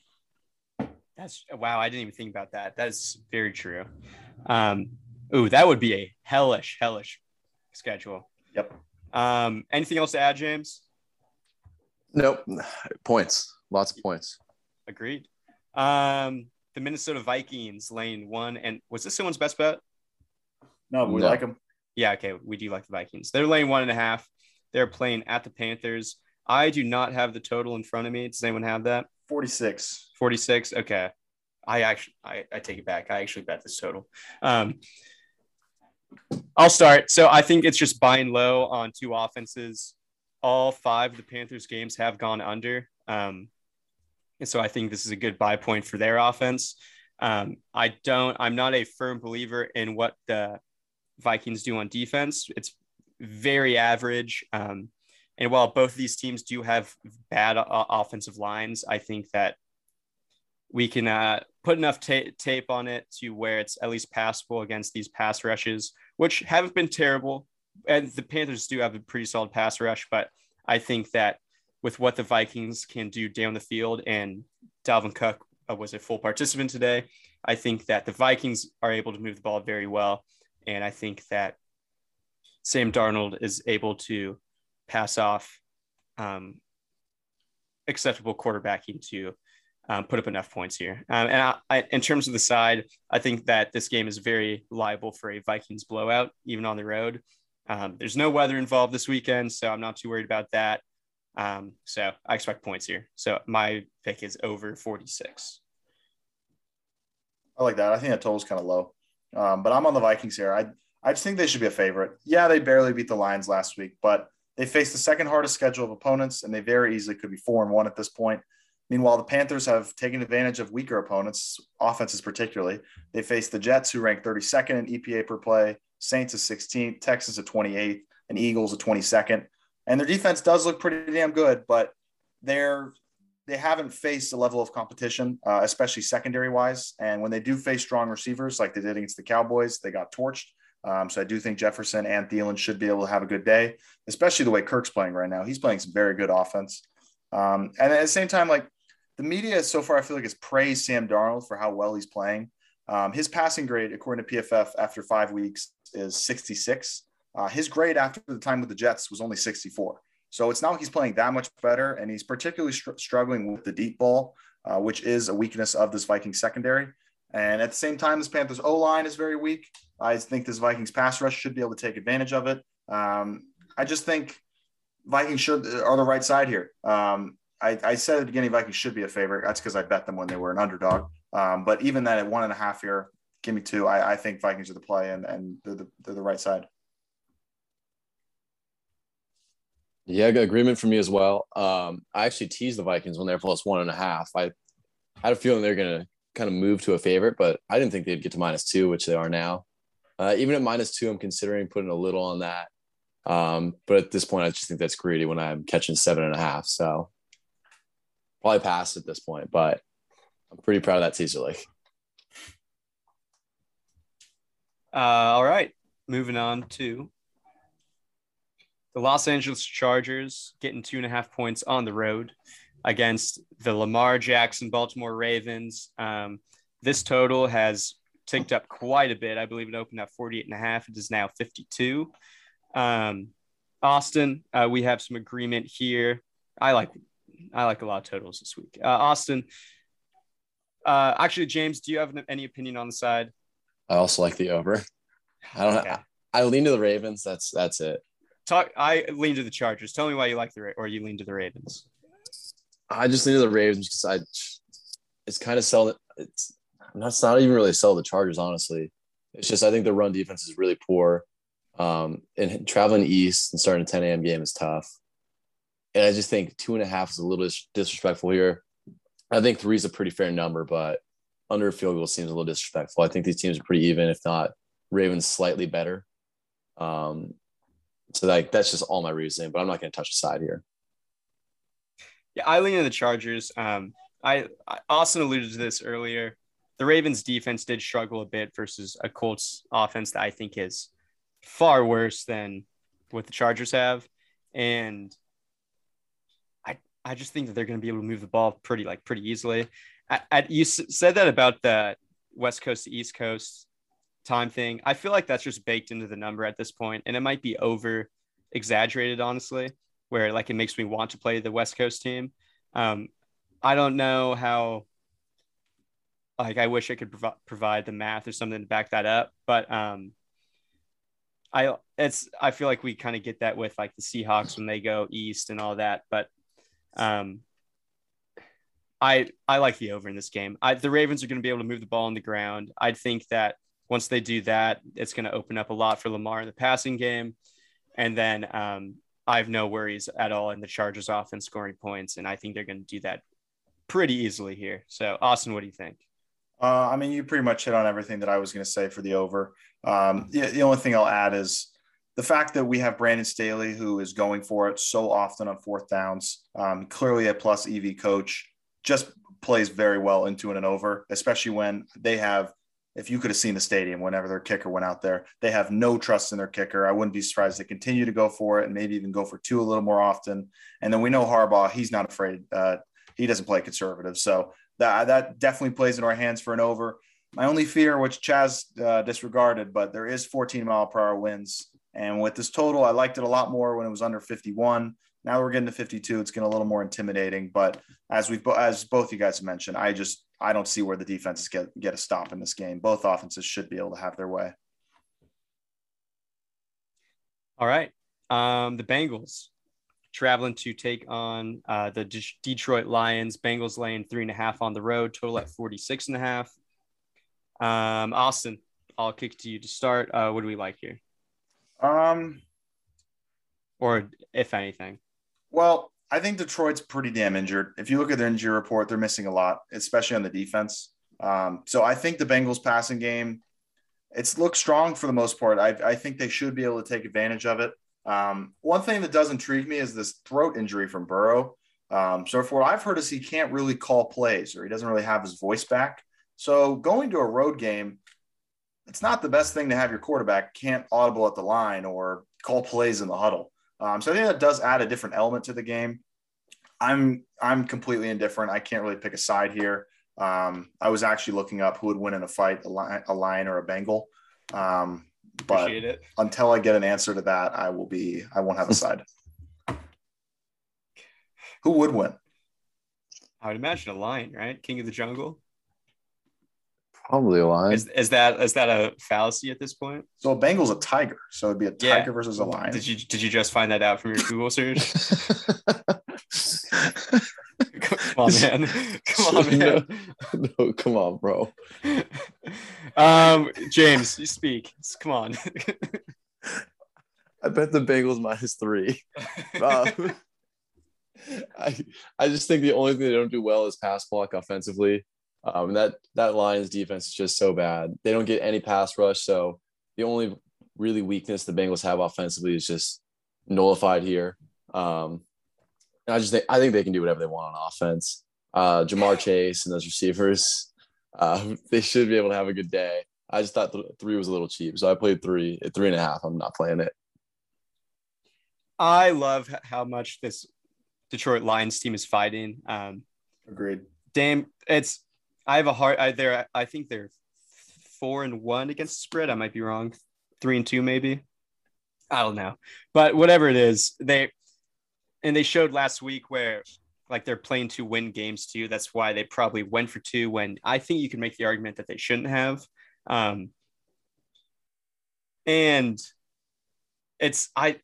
That's wow. I didn't even think about that. That's very true. Um, ooh, that would be a hellish, hellish schedule. Yep. Um, anything else to add, James? Nope. Points. Lots of points. Agreed. Um, the Minnesota Vikings lane one, and was this someone's best bet? No, but we No. like them. Yeah, okay, we do like the Vikings. They're laying one and a half. They're playing at the Panthers. I do not have the total in front of me. Does anyone have that? 46. 46 okay i actually I, I take it back i actually bet this total um i'll start. So i think it's just buying low on two offenses. All five of the panthers games have gone under. Um and so i think this is a good buy point for their offense. Um i don't i'm not a firm believer in what the vikings do on defense. It's very average. Um and while both of these teams do have bad offensive lines, I think that we can uh, put enough ta- tape on it to where it's at least passable against these pass rushes, which haven't been terrible. And the Panthers do have a pretty solid pass rush, but I think that with what the Vikings can do down the field, and Dalvin Cook uh, was a full participant today, I think that the Vikings are able to move the ball very well. And I think that Sam Darnold is able to pass off um, acceptable quarterbacking to um, put up enough points here. Um, and I, I, in terms of the side, I think that this game is very liable for a Vikings blowout, even on the road. Um, there's no weather involved this weekend, so I'm not too worried about that. Um, so I expect points here. So my pick is over 46. I like that. I think that total's kind of low. Um, but I'm on the Vikings here. I I just think they should be a favorite. Yeah, they barely beat the Lions last week, but they faced the second hardest schedule of opponents, and they very easily could be four and one at this point. Meanwhile, the Panthers have taken advantage of weaker opponents, offenses particularly. They face the Jets, who rank 32nd in EPA per play, Saints is 16th, Texans at 28th, and Eagles at 22nd. And their defense does look pretty damn good, but they're they haven't faced a level of competition, uh, especially secondary wise. And when they do face strong receivers like they did against the Cowboys, they got torched. Um, so I do think Jefferson and Thielen should be able to have a good day, especially the way Kirk's playing right now. He's playing some very good offense. Um, and at the same time, like the media so far, I feel like has praised Sam Darnold for how well he's playing. Um, his passing grade, according to PFF, after five weeks is 66. Uh, his grade after the time with the Jets was only 64. So it's not like he's playing that much better, and he's particularly str- struggling with the deep ball, uh, which is a weakness of this Viking secondary. And at the same time, this Panthers O line is very weak. I think this Vikings pass rush should be able to take advantage of it. Um, I just think Vikings should are the right side here. Um, I, I, said at the beginning Vikings should be a favorite. That's because I bet them when they were an underdog. Um, but even that at one and a half here, give me two. I, I think Vikings are the play, and, and they're, the, they're the right side. Yeah, good agreement for me as well. Um, I actually teased the Vikings when they're plus one and a half. I had a feeling they're gonna kind of move to a favorite, but I didn't think they'd get to minus two, which they are now. Uh, even at minus two, I'm considering putting a little on that. Um, but at this point, I just think that's greedy when I'm catching seven and a half. So probably pass at this point, but I'm pretty proud of that teaser league. Uh, all right, moving on to the Los Angeles Chargers getting two and a half points on the road against the Lamar Jackson Baltimore Ravens. Um, this total has ticked up quite a bit. I believe it opened at 48 and a half. It is now 52. Um, Austin, uh, we have some agreement here. I like I like a lot of totals this week. Uh, Austin, uh, actually, James, do you have any opinion on the side? I also like the over. I don't. Okay. I, I lean to the Ravens. That's that's it. Talk. I lean to the Chargers. Tell me why you like the or you lean to the Ravens. I just lean to the Ravens because I. It's kind of sell. It's not. not even really sell the Chargers. Honestly, it's just I think the run defense is really poor. Um, and traveling east and starting a 10 a.m. game is tough. And I just think two and a half is a little disrespectful here. I think three is a pretty fair number, but under field goal seems a little disrespectful. I think these teams are pretty even, if not Ravens slightly better. Um, so like that's just all my reasoning, but I'm not going to touch the side here. Yeah, I lean in the Chargers. Um, I, I Austin alluded to this earlier. The Ravens defense did struggle a bit versus a Colts offense that I think is far worse than what the Chargers have. And I I just think that they're going to be able to move the ball pretty like pretty easily. At, at, you said that about the West Coast to East Coast time thing. I feel like that's just baked into the number at this point, and it might be over exaggerated, honestly, where like it makes me want to play the West Coast team. Um, I don't know how. Like I wish I could prov- provide the math or something to back that up, but um, I it's I feel like we kind of get that with like the Seahawks when they go east and all that, but um, I I like the over in this game. I, the Ravens are going to be able to move the ball on the ground. I think that once they do that, it's going to open up a lot for Lamar in the passing game, and then um, I have no worries at all in the Chargers offense scoring points, and I think they're going to do that pretty easily here. So, Austin, what do you think? Uh, I mean, you pretty much hit on everything that I was going to say for the over. Um, the, the only thing I'll add is the fact that we have Brandon Staley, who is going for it so often on fourth downs, um, clearly a plus EV coach, just plays very well into an and over, especially when they have. If you could have seen the stadium whenever their kicker went out there, they have no trust in their kicker. I wouldn't be surprised they continue to go for it and maybe even go for two a little more often. And then we know Harbaugh; he's not afraid. Uh, he doesn't play conservative, so that that definitely plays in our hands for an over. My only fear, which Chas uh, disregarded, but there is 14 mile per hour winds. And with this total, I liked it a lot more when it was under 51. Now we're getting to 52. It's getting a little more intimidating. But as we've as both you guys have mentioned, I just I don't see where the defenses get get a stop in this game. Both offenses should be able to have their way. All right. Um, the Bengals traveling to take on uh, the D- Detroit Lions. Bengals laying three and a half on the road, total at 46 and a half. Um, Austin, I'll kick to you to start. Uh, what do we like here? Um, or if anything. Well, I think Detroit's pretty damn injured. If you look at their injury report, they're missing a lot, especially on the defense. Um, so I think the Bengals passing game, it's looked strong for the most part. I, I think they should be able to take advantage of it. Um, one thing that does intrigue me is this throat injury from Burrow. Um, so for what I've heard is he can't really call plays or he doesn't really have his voice back. So going to a road game, it's not the best thing to have your quarterback can't audible at the line or call plays in the huddle. Um, so I think that does add a different element to the game. I'm I'm completely indifferent. I can't really pick a side here. Um, I was actually looking up who would win in a fight, a lion, a lion or a Bengal. Um, but until I get an answer to that, I will be I won't have a side. Who would win? I would imagine a lion, right? King of the jungle. Probably a lion. Is, is that is that a fallacy at this point? So a Bengal's a tiger, so it'd be a tiger yeah. versus a lion. Did you did you just find that out from your Google search? come on, man. Come on, man. No, no, come on, bro. Um, James, you speak. Come on. I bet the Bengals minus three. Um, I I just think the only thing they don't do well is pass block offensively. Um, that that Lions defense is just so bad. They don't get any pass rush, so the only really weakness the Bengals have offensively is just nullified here. Um, and I just think I think they can do whatever they want on offense. Uh, Ja'Marr Chase and those receivers, uh, they should be able to have a good day. I just thought th- three was a little cheap, so I played three at three and a half. I'm not playing it. I love how much this Detroit Lions team is fighting. Um, Agreed. Damn, it's I have a hard. I they're I think they're four and one against spread. I might be wrong. Three and two maybe. I don't know, but whatever it is, they and they showed last week where like they're playing to win games too. That's why they probably went for two. When I think you can make the argument that they shouldn't have. Um, and it's I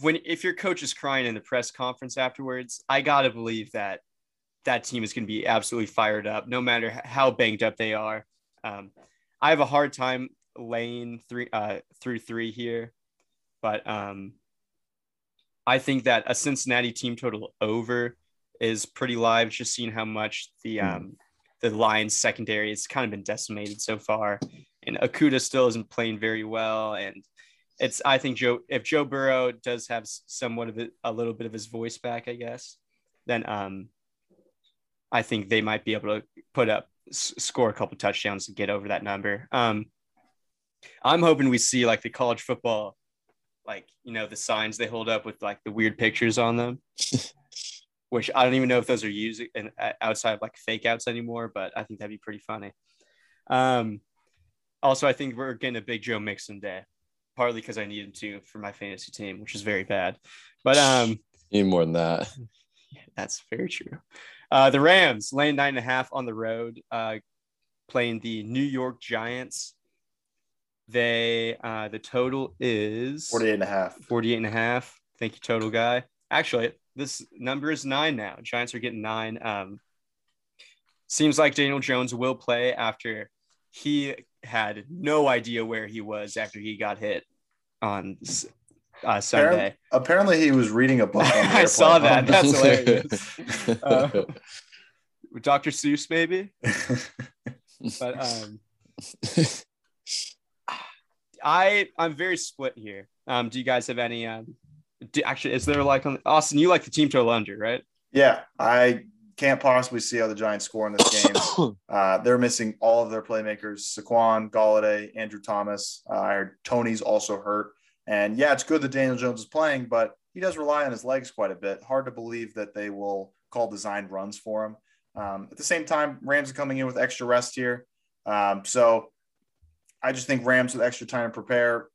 when if your coach is crying in the press conference afterwards, I gotta believe that that team is going to be absolutely fired up, no matter how banged up they are. Um, I have a hard time laying three uh, through three here, but um, I think that a Cincinnati team total over is pretty live. Just seeing how much the hmm. um, the Lions secondary has kind of been decimated so far, and Okudah still isn't playing very well, and it's I think Joe if Joe Burrow does have somewhat of a, a little bit of his voice back, I guess, then um, I think they might be able to put up score a couple touchdowns to get over that number. Um, I'm hoping we see like the college football, like you know the signs they hold up with like the weird pictures on them, which I don't even know if those are used in, outside of like fake outs anymore, but I think that'd be pretty funny. Um, also, I think we're getting a big Joe Mixon day partly because I needed to for my fantasy team, which is very bad. But um, need more than that. That's very true. Uh, the Rams laying nine and a half on the road, uh, playing the New York Giants. They uh, the total is 48 and a half. 48 and a half. Thank you, total guy. Actually, this number is nine now. Giants are getting nine. Um, seems like Daniel Jones will play after he had no idea where he was after he got hit on uh, Sunday. Apparently, apparently, he was reading a book. I saw that. That's hilarious. uh, Dr. Seuss, maybe. but um, I I'm very split here. Um, do you guys have any? Um, do, actually, is there like on Austin? You like the team total under, right? Yeah, I can't possibly see how the Giants score in this game. Uh, they're missing all of their playmakers: Saquon, Golladay, Andrew Thomas. Uh, I heard Toney's also hurt. And yeah, it's good that Daniel Jones is playing, but he does rely on his legs quite a bit. Hard to believe that they will call designed runs for him. Um, at the same time, Rams are coming in with extra rest here. Um, so I just think Rams with extra time to prepare.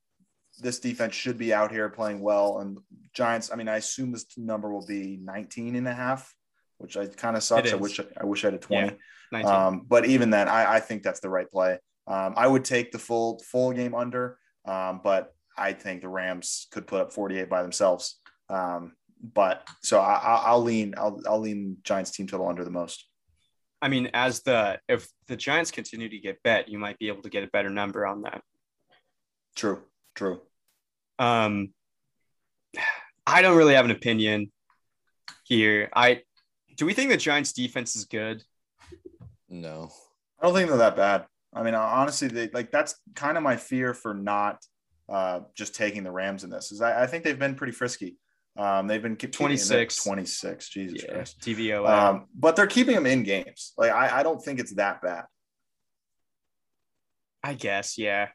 This defense should be out here playing well. And Giants, I mean, I assume this number will be 19 and a half which I kind of sucks. I wish I wish I had a 20. Yeah, um, but even then, I, I, think that's the right play. Um, I would take the full full game under, um, but I think the Rams could put up 48 by themselves. Um, but so I, will lean I'll, I'll lean Giants team total under the most. I mean, as the if the Giants continue to get bet, you might be able to get a better number on that. True. True. Um, I don't really have an opinion here. I do we think the Giants defense is good? No. I don't think they're that bad. I mean, honestly, they like that's kind of my fear for not uh, just taking the Rams in this. Is I, I think they've been pretty frisky. Um, they've been 26, 26. Jesus yeah, Christ. TVO. Um, but they're keeping them in games. Like I, I don't think it's that bad. I guess, yeah.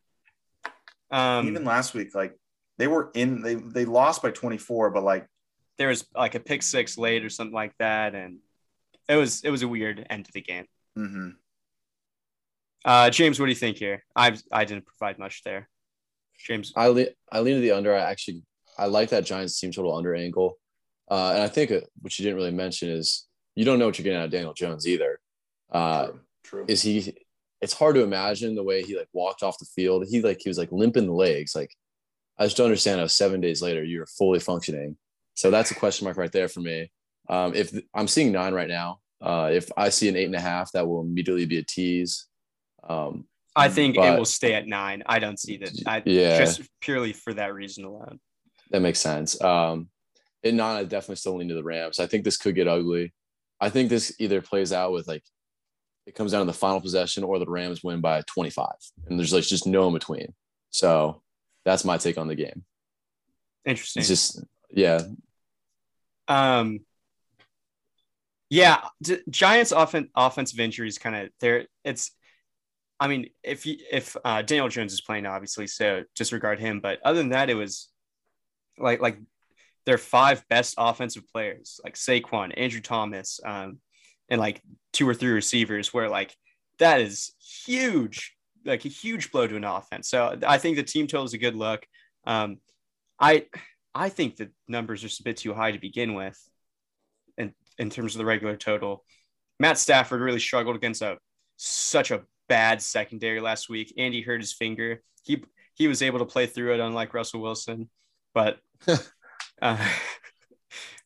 Um, even last week, like they were in, they they lost by 24, but like there was like a pick six late or something like that, and it was it was a weird end to the game. Mm-hmm. Uh, James, what do you think here? I I didn't provide much there. James, I le- I lean to the under. I actually I like that Giants team total under angle, uh, and I think uh, what you didn't really mention is you don't know what you're getting out of Daniel Jones either. Uh, true, true. Is he? It's hard to imagine the way he like walked off the field. He like he was like limping the legs. Like I just don't understand how seven days later you're fully functioning so that's a question mark right there for me. Um, if I'm seeing nine right now, uh, if I see an eight and a half, that will immediately be a tease. Um, I think but, it will stay at nine. I don't see that. I, yeah, just purely for that reason alone. That makes sense. Um, nine, I definitely still lean to the Rams. I think this could get ugly. I think this either plays out with like it comes down to the final possession or the Rams win by 25. And there's like just no in between. So that's my take on the game. Interesting. It's just yeah. Um yeah, Giants offen- offensive injuries kind of there it's I mean, if if uh, Daniel Jones is playing, obviously, so disregard him. But other than that, it was like like their five best offensive players, like Saquon, Andrew Thomas, um, and like two or three receivers, where like that is huge, like a huge blow to an offense. So I think the team total is a good look. Um, I I think the numbers are just a bit too high to begin with, in in terms of the regular total. Matt Stafford really struggled against a such a bad secondary last week. Andy hurt his finger. He he was able to play through it, unlike Russell Wilson. But uh,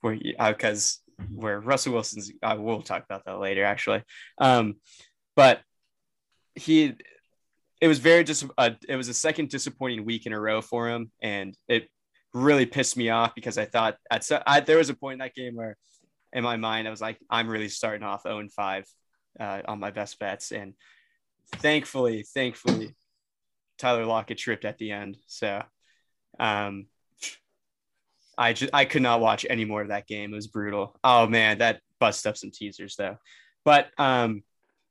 where because uh, where Russell Wilson's, I will talk about that later, actually. Um, but he, it was very dis- uh, it was a second disappointing week in a row for him, and it really pissed me off because I thought at so, I, there was a point in that game where, in my mind, I was like, I'm really starting off 0 and 5 uh, on my best bets, and thankfully, thankfully, Tyler Lockett tripped at the end. So um, I just I could not watch any more of that game. It was brutal. Oh man, that bust up some teasers though. But um,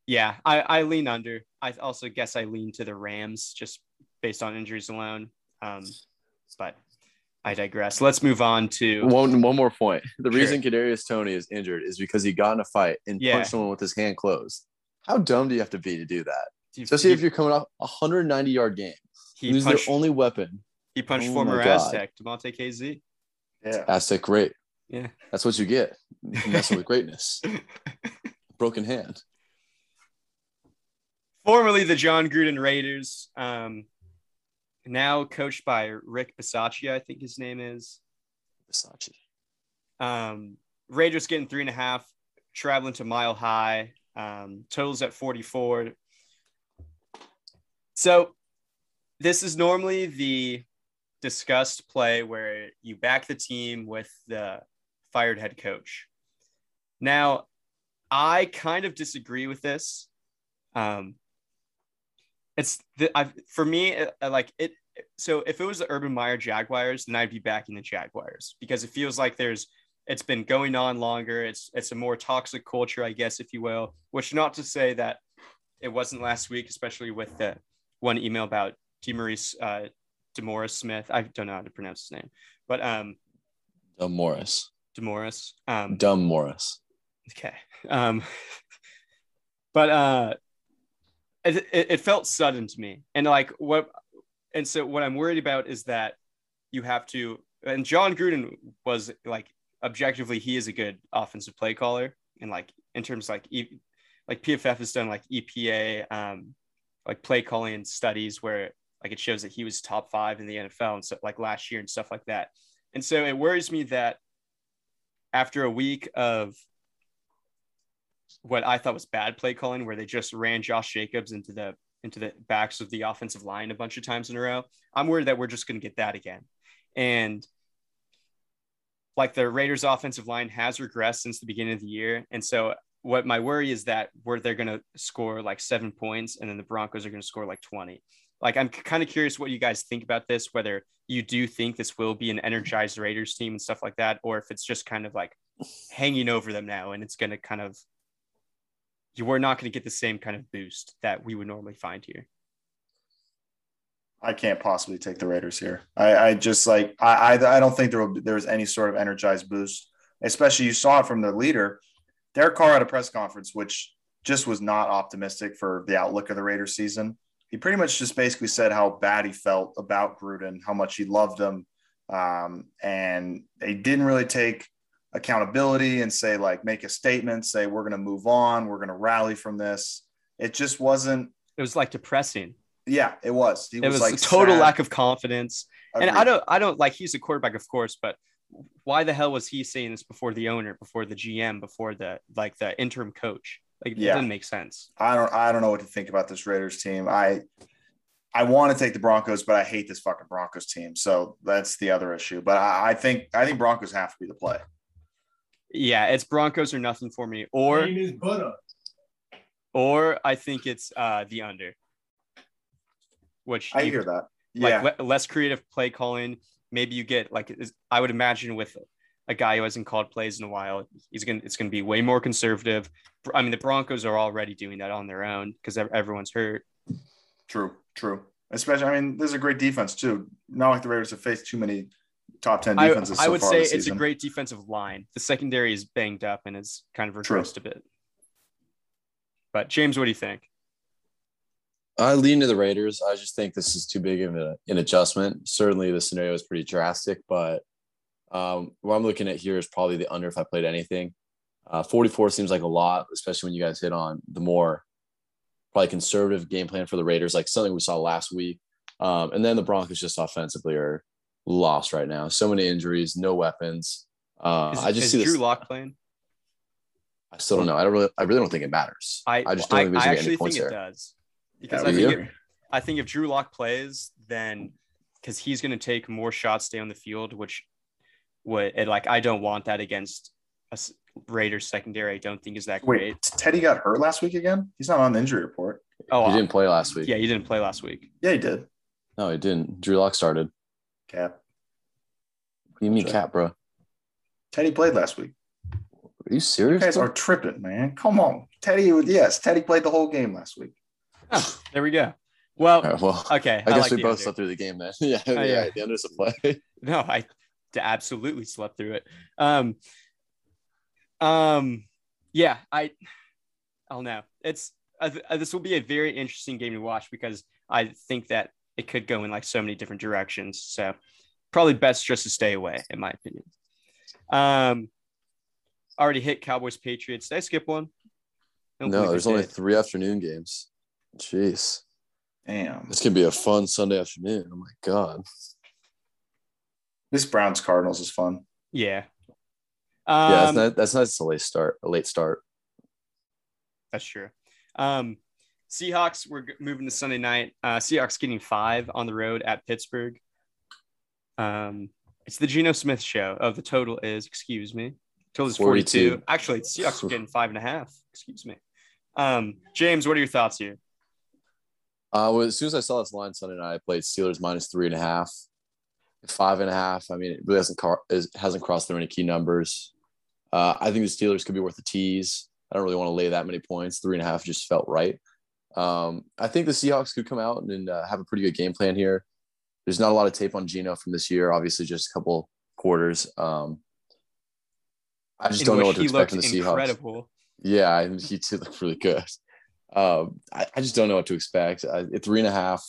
yeah, I, I lean under. I also guess I lean to the Rams just based on injuries alone. Um, but I digress. Let's move on to one one more point. The sure. reason Kadarius Toney is injured is because he got in a fight and yeah. punched someone with his hand closed. How dumb do you have to be to do that? Especially he, if you're coming off a 190 yard game. He their only weapon. He punched oh former Aztec, Damontae Kazee. Yeah. Aztec great. Yeah. That's what you get. messing with greatness. Broken hand. Formerly the Jon Gruden Raiders. Um, now coached by Rick Bisaccia, I think his name is. Bisaccia. Um, Raiders getting three and a half, traveling to Mile High. Um, totals at 44. So this is normally the discussed play where you back the team with the fired head coach. Now, I kind of disagree with this. Um, it's the, I, for me, uh, like it. So if it was the Urban Meyer Jaguars, then I'd be backing the Jaguars because it feels like there's it's been going on longer. It's it's a more toxic culture, I guess, if you will. Which not to say that it wasn't last week, especially with the one email about DeMaurice uh, Demoris Smith. I don't know how to pronounce his name, but um, Dumb Morris. Demoris. Um, Dumb Morris. Okay. Um, but uh, it, it felt sudden to me, and like what, and so what I'm worried about is that you have to, and Jon Gruden was like objectively he is a good offensive play caller, and like in terms like like PFF has done like EPA um like play calling studies where like it shows that he was top five in the NFL and so like last year and stuff like that. And so it worries me that after a week of what I thought was bad play calling, where they just ran Josh Jacobs into the into the backs of the offensive line a bunch of times in a row, I'm worried that we're just going to get that again. And like the Raiders' offensive line has regressed since the beginning of the year, and so what my worry is that where they're going to score like seven points and then the Broncos are going to score like 20. Like, I'm kind of curious what you guys think about this, whether you do think this will be an energized Raiders team and stuff like that, or if it's just kind of like hanging over them now and it's going to kind of, you are not going to get the same kind of boost that we would normally find here. I can't possibly take the Raiders here. I, I just like I, I, I don't think there will be, there was any sort of energized boost, especially you saw it from the leader Derek Carr had a press conference, which just was not optimistic for the outlook of the Raiders season. He pretty much just basically said how bad he felt about Gruden, how much he loved him. Um, and they didn't really take accountability and say, like, make a statement, say, we're going to move on, we're going to rally from this. It just wasn't. It was like depressing. Yeah, it was. He it was, was like a total sad. lack of confidence. Agreed. And I don't, I don't like he's a quarterback, of course, but why the hell was he saying this before the owner, before the GM, before the like the interim coach? Like yeah. it didn't make sense. I don't I don't know what to think about this Raiders team. I I want to take the Broncos, but I hate this fucking Broncos team. So that's the other issue. But I, I think I think Broncos have to be the play. Yeah, it's Broncos or nothing for me. Or or I think it's uh, the under, which I you- hear that. like Yeah, le- less creative play calling. Maybe you get like I would imagine with a guy who hasn't called plays in a while, he's gonna it's gonna be way more conservative. I mean, the Broncos are already doing that on their own because everyone's hurt. true, true. Especially, I mean, there's a great defense too. Not like the Raiders have faced too many top ten I, defenses. I so would say this it's a great defensive line. The secondary is banged up and has kind of True. a bit. But James, what do you think? I lean to the Raiders. I just think this is too big of a, an adjustment. Certainly, the scenario is pretty drastic, but um, what I'm looking at here is probably the under if I played anything. Uh, 44 seems like a lot, especially when you guys hit on the more probably conservative game plan for the Raiders, like something we saw last week. Um, and then the Broncos just offensively are lost right now. So many injuries, no weapons. Uh, Is, I just see Drew this. Lock playing? I still don't know. I don't really. I really don't think it matters. I I just don't I, think there's I actually any think points it there. does because Yeah, I think if, I think if Drew Lock plays, then because he's going to take more shots down the field, which would and like I don't want that against a s- Raiders secondary. I don't think is that Wait, great. Teddy got hurt last week again. He's not on the injury report. Oh, He uh, didn't play last week. yeah, he didn't play last week. Yeah, he did. No, he didn't. Drew Lock started. Cap. What do you mean, Sure. Cap, bro? Teddy played last week. Are You serious? guys bro? are tripping, man. Come on. Teddy, yes, Teddy played the whole game last week. Oh, there we go. Well, right, well, okay. I guess like we both under. slept through the game then. yeah, Oh, yeah, yeah. The under's a. No, I absolutely slept through it. Um, um, yeah, I, I don't know. It's uh, uh, this will be a very interesting game to watch because I think that it could go in like so many different directions. So probably best just to stay away, in my opinion. Um, already hit Cowboys Patriots. Did I skip one? No, there's only three afternoon games. Jeez, Damn. this could be a fun Sunday afternoon. Oh my god. This Browns Cardinals is fun. yeah. yeah, that's Um, not, that's nice. A late start. A late start. That's true. Um, Seahawks, we're moving to Sunday night. Uh, Seahawks getting five on the road at Pittsburgh. Um, it's the Geno Smith show. Oh, the total is, excuse me, total is 42. 42. Actually, Seahawks are getting five and a half. Excuse me. Um, James, what are your thoughts here? Uh, well, as soon as I saw this line Sunday night, I played Steelers minus three and a half, five and a half. I mean, it really hasn't car- is, hasn't crossed through any key numbers. Uh, I think the Steelers could be worth a tease. I don't really want to lay that many points. Three and a half just felt right. Um, I think the Seahawks could come out and uh, have a pretty good game plan here. There's not a lot of tape on Geno from this year. Obviously, just a couple quarters. Um, I just In don't know what to expect from the Seahawks. Yeah, I- he did look really good. Um, I, I just don't know what to expect. I, at three and a half,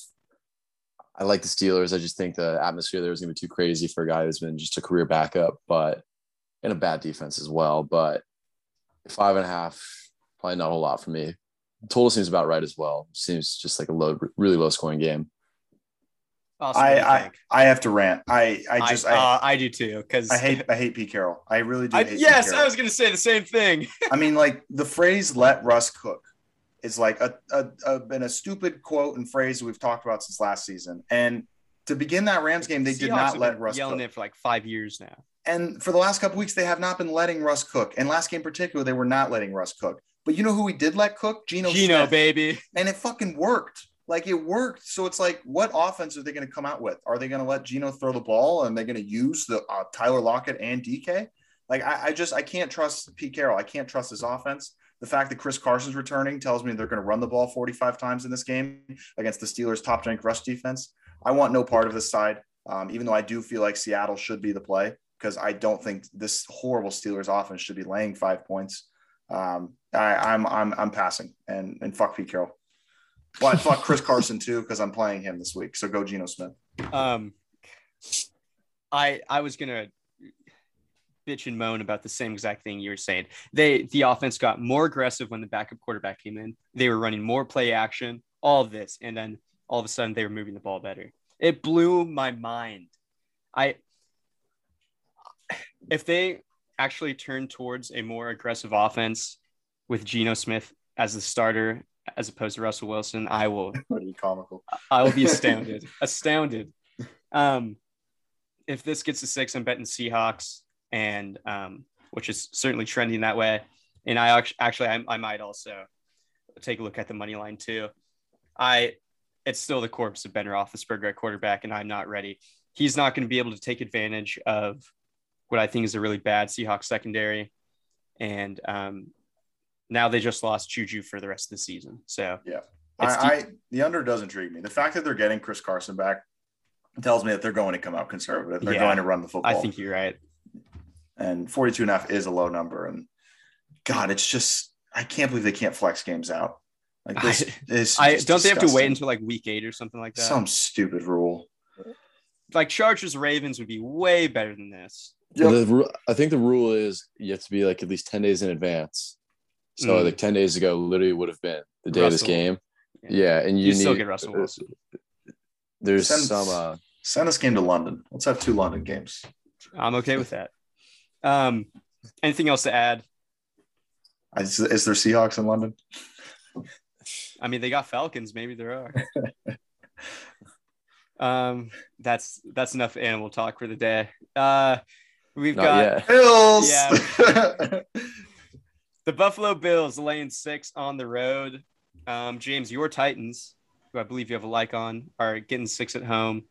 I like the Steelers. I just think the atmosphere there is going to be too crazy for a guy who's been just a career backup, but and a bad defense as well. But five and a half, probably not a whole lot for me. Total seems about right as well. Seems just like a low, really low scoring game. Austin, what do you I, I? I have to rant. I I just I, I, uh, I do too. Because I hate I hate Pete Carroll. I really do. I, hate Pete yes, Carroll. I was going to say the same thing. I mean, like the phrase "let Russ cook" is like a, a, a been a stupid quote and phrase we've talked about since last season. And to begin that Rams game, they did not let Russ yelling cook. it for like five years now. And for the last couple weeks, they have not been letting Russ cook. And last game in particular, they were not letting Russ cook. But you know who we did let cook? Geno. Gino, Smith. baby. and it fucking worked. Like it worked. So it's like, what offense are they going to come out with? Are they going to let Geno throw the ball and they're going to use the uh, Tyler Lockett and DK? Like I, I just I can't trust Pete Carroll. I can't trust his offense. The fact that Chris Carson's returning tells me they're going to run the ball 45 times in this game against the Steelers' top ranked rush defense. I want no part of this side, um, even though I do feel like Seattle should be the play because I don't think this horrible Steelers offense should be laying five points. Um, I, I'm I'm I'm passing and and fuck Pete Carroll. Well, I fuck Chris Carson too because I'm playing him this week. So go Geno Smith. Um, I I was gonna bitch and moan about the same exact thing you were saying. They the offense got more aggressive when the backup quarterback came in. They were running more play action, all of this, and then all of a sudden they were moving the ball better. It blew my mind. I if they actually turn towards a more aggressive offense with Geno Smith as the starter as opposed to Russell Wilson, I will Pretty comical. I will be astounded. astounded. Um, if this gets to six, I'm betting Seahawks, and um, which is certainly trending that way. And I actually, I, I might also take a look at the money line too. I it's still the corpse of Ben Roethlisberger at quarterback, and I'm not ready. He's not going to be able to take advantage of what I think is a really bad Seahawks secondary, and um, now they just lost Juju for the rest of the season. So yeah, I, I, the under does intrigue me. The fact that they're getting Chris Carson back tells me that they're going to come out conservative. They're yeah, going to run the football. I think you're right. And 42 and a half is a low number. And God, it's just I can't believe they can't flex games out. Like this I, is I don't disgusting. they have to wait until like week eight or something like that. Some stupid rule. Like Chargers Ravens would be way better than this. Yep. The, I think the rule is you have to be like at least 10 days in advance. So mm. like 10 days ago literally would have been the day Russell. of this game. Yeah. yeah and you, you need, still get Russell Wilson. There's send, some uh send this game to London. Let's have two London games. I'm okay with that. Um anything else to add? Is, is there Seahawks in London? I mean, they got Falcons. Maybe there are. um, that's that's enough animal talk for the day. Uh, we've Not got yet. Bills. Yeah. the Buffalo Bills laying six on the road. Um, James, your Titans, who I believe you have a like on, are getting six at home,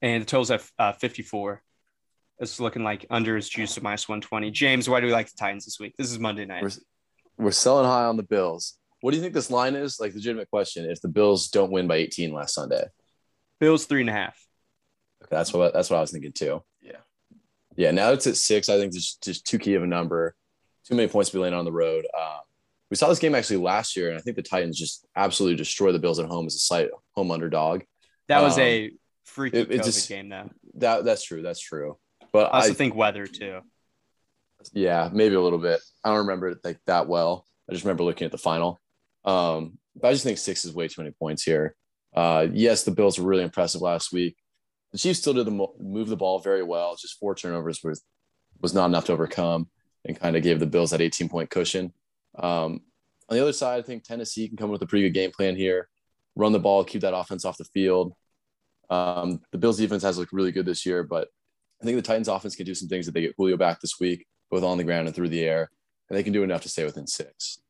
and the total's at uh, 54. It's looking like under is juice to minus 120. James, why do we like the Titans this week? This is Monday night. We're, we're selling high on the Bills. What do you think this line is? Like, legitimate question. If the Bills don't win by 18 last Sunday, Bills three and a half. Okay, that's what that's what I was thinking too. Yeah, yeah. Now it's at six. I think it's just too key of a number. Too many points to be laying on the road. Um, we saw this game actually last year, and I think the Titans just absolutely destroy the Bills at home as a slight home underdog. That was um, a freaky it, it just, game, though. That that's true. That's true. But I also I, think weather too. Yeah, maybe a little bit. I don't remember it like that well. I just remember looking at the final. Um, but I just think six is way too many points here. Uh, yes, the Bills were really impressive last week. The Chiefs still did the move the ball very well. Just four turnovers was was not enough to overcome, and kind of gave the Bills that 18 point cushion. Um, on the other side, I think Tennessee can come with a pretty good game plan here, run the ball, keep that offense off the field. Um, the Bills defense has looked really good this year, but I think the Titans offense can do some things that they get Julio back this week, both on the ground and through the air, and they can do enough to stay within six.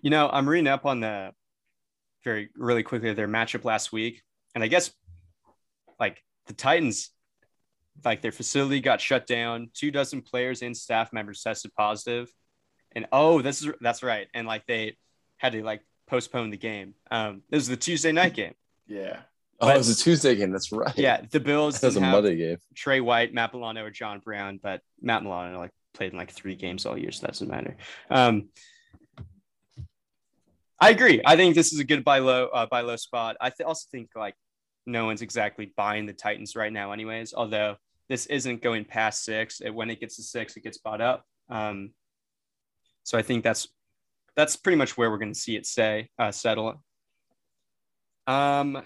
You know, I'm reading up on the very really quickly their matchup last week, and I guess like the Titans, like their facility got shut down. Two dozen players and staff members tested positive, and oh, this is that's right, and like they had to like postpone the game. Um, this was the Tuesday night game. Yeah. Oh, it was a Tuesday game. That's right. Yeah, the Bills. That was a Monday game. Trey White, Matt Milano, or John Brown, but Matt Milano like played in like three games all year, so that doesn't matter. Um, I agree. I think this is a good buy low, uh, buy low spot. I th- also think like no one's exactly buying the Titans right now, anyways. Although this isn't going past six, it, when it gets to six, it gets bought up. Um, so I think that's that's pretty much where we're going to see it stay uh, settle. Um,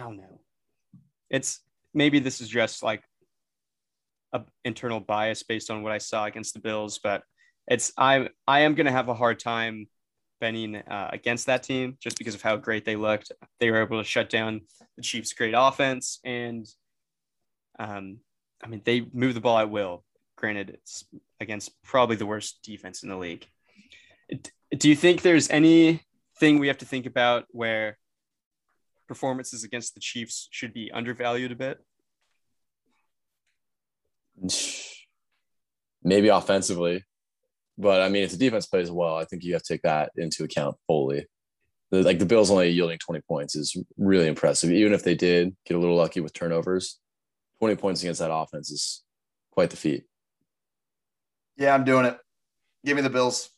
I don't know. It's maybe this is just like a internal bias based on what I saw against the Bills, but it's I I am going to have a hard time betting uh, against that team just because of how great they looked. They were able to shut down the Chiefs' great offense, and um, I mean they move the ball at will. Granted, it's against probably the worst defense in the league. Do you think there's anything we have to think about where performances against the Chiefs should be undervalued a bit? Maybe offensively. But I mean, if the defense plays well, I think you have to take that into account fully. The, like the Bills only yielding 20 points is really impressive. Even if they did get a little lucky with turnovers, 20 points against that offense is quite the feat. Yeah, I'm doing it. Give me the Bills.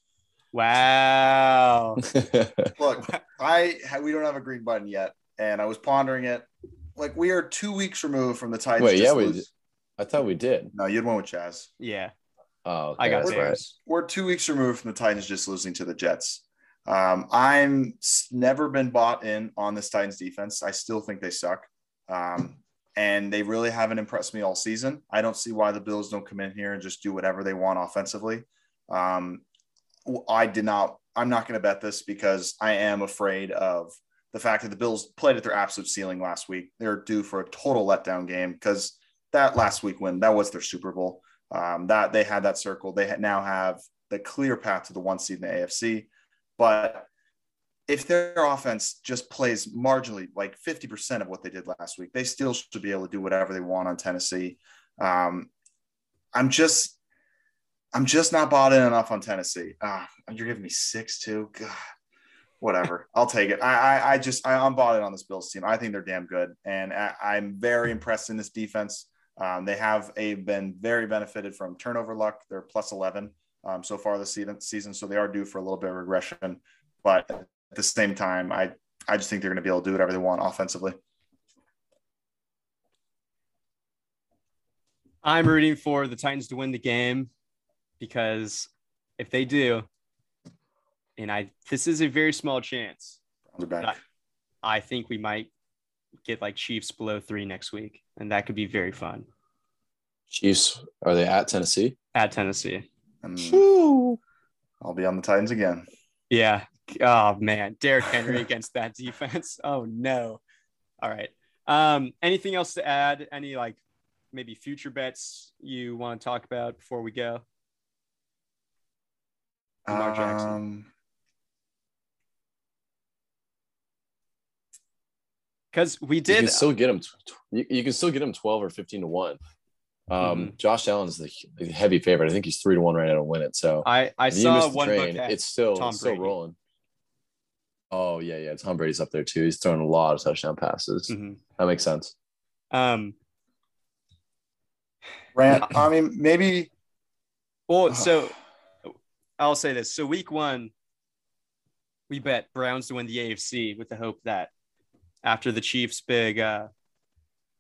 Wow. Look, I we don't have a green button yet, and I was pondering it. Like we are two weeks removed from the Titans. Wait, yeah, we. I thought we did. No, you had one with Chas. Yeah. Oh, okay. I got theirs. We're two weeks removed from the Titans just losing to the Jets. Um, I'm never been bought in on this Titans defense. I still think they suck. Um, and they really haven't impressed me all season. I don't see why the Bills don't come in here and just do whatever they want offensively. Um, I did not, I'm not going to bet this because I am afraid of the fact that the Bills played at their absolute ceiling last week. They're due for a total letdown game because that last week win, that was their Super Bowl. Um, that they had that circle. They now have the clear path to the one seed in the AFC. But if their offense just plays marginally like 50% of what they did last week, they still should be able to do whatever they want on Tennessee. Um, I'm just, I'm just not bought in enough on Tennessee. Ah, you're giving me six too. God, whatever. I'll take it. I, I, I just, I, am bought in on this Bills team. I think they're damn good, and I, am very impressed in this defense. Um, they have a been very benefited from turnover luck. They're plus 11 um, so far this season, season, so they are due for a little bit of regression. But at the same time, I, I just think they're going to be able to do whatever they want offensively. I'm rooting for the Titans to win the game because if they do, and I this is a very small chance. I, I think we might get like Chiefs below three next week, and that could be very fun. Chiefs are they at Tennessee? At Tennessee. I'll be on the Titans again. Yeah. Oh man, Derrick Henry against that defense. Oh no. All right. Um, anything else to add? Any like maybe future bets you want to talk about before we go? Lamar Jackson. Because we did you can still get him. You, you, can still get him twelve or fifteen to one. Um, mm-hmm. Josh Allen's the, the, heavy favorite. I think he's three to one right now to win it. So I I saw one train, It's still Tom it's still rolling. Oh yeah, yeah. Tom Brady's up there too. He's throwing a lot of touchdown passes. Mm-hmm. That makes sense. Um, Rant. I mean, maybe. Well, so I'll say this. So week one, we bet Browns to win the AFC with the hope that after the Chiefs' big, uh,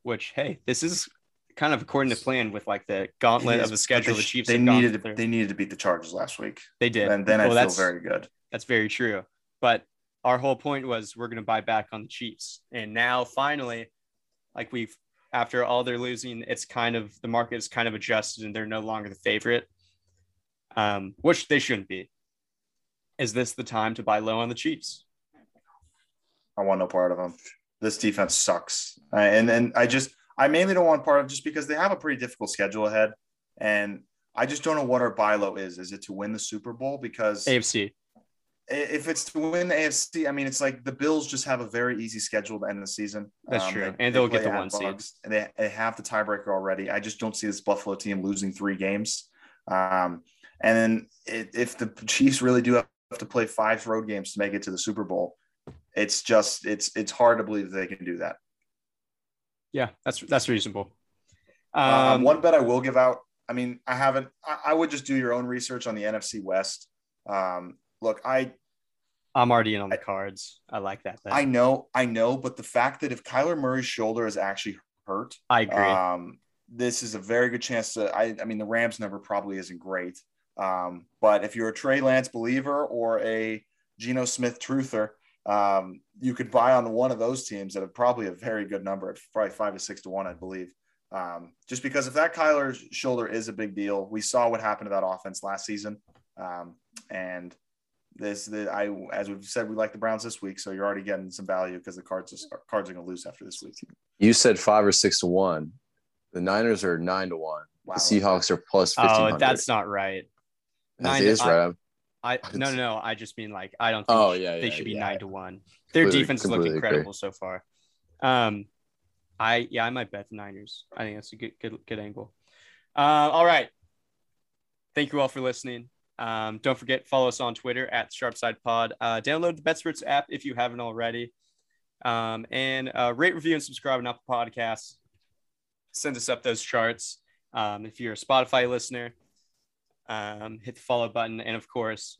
which hey, this is kind of according to plan with like the gauntlet of the schedule. They, the Chiefs they needed to, they needed to beat the Chargers last week. They did, and then well, I feel very good. That's very true. But our whole point was we're going to buy back on the Chiefs, and now finally, like we've after all their losing, it's kind of the market is kind of adjusted, and they're no longer the favorite, um, which they shouldn't be. Is this the time to buy low on the Chiefs? I want no part of them. This defense sucks, and and I just I mainly don't want part of just because they have a pretty difficult schedule ahead, and I just don't know what our buy low is. Is it to win the Super Bowl? Because AFC. If it's to win the AFC, I mean, it's like the Bills just have a very easy schedule to end the season. That's um, true, they, and they'll they get the one seed. And they, they have the tiebreaker already. I just don't see this Buffalo team losing three games. Um, and then it, if the Chiefs really do have to play five road games to make it to the Super Bowl, it's just it's it's hard to believe they can do that. Yeah, that's that's reasonable. Um, um, one bet I will give out. I mean, I haven't. I, I, would just do your own research on the NFC West. Um, look, I. I'm already in on the cards. I like that. Bet. I know, I know, but the fact that if Kyler Murray's shoulder is actually hurt, I agree. Um, this is a very good chance to. I, I mean, the Rams number probably isn't great, um, but if you're a Trey Lance believer or a Geno Smith truther, um, you could buy on one of those teams at a, probably a very good number at probably five to six to one, I believe. Um, just because if that Kyler shoulder is a big deal, we saw what happened to that offense last season. Um, and this, the, I, as we've said, we like the Browns this week, so you're already getting some value because the cards are, cards are going to lose after this week. You said five or six to one. The Niners are nine to one. Wow. The Seahawks are plus. Oh, that's not right. Nine, is right. I no no no. I just mean like I don't think oh, yeah, they yeah, should be yeah. nine to one. Their completely, defense looks incredible agree. so far. Um, I yeah I might bet the Niners. I think that's a good good good angle. Uh, all right. Thank you all for listening. Um, don't forget follow us on Twitter at Sharpside Pod. Uh, download the BetSports app if you haven't already, um, and uh, rate, review, and subscribe on Apple Podcasts. Send us up those charts. Um, if you're a Spotify listener, um, hit the follow button. And of course,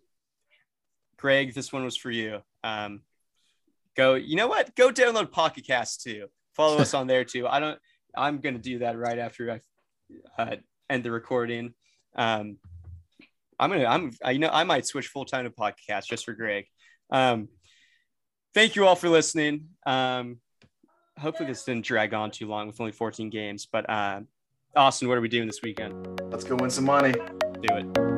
Greg, this one was for you. Um, go, you know what? Go download Pocket Cast too. Follow us on there too. I don't, I'm going to do that right after I uh, end the recording. Um, I'm going to, I'm, I, you know, I might switch full time to podcast just for Greg. Um, thank you all for listening. Um, hopefully this didn't drag on too long with only 14 games, but uh, Austin, what are we doing this weekend? Let's go win some money do it.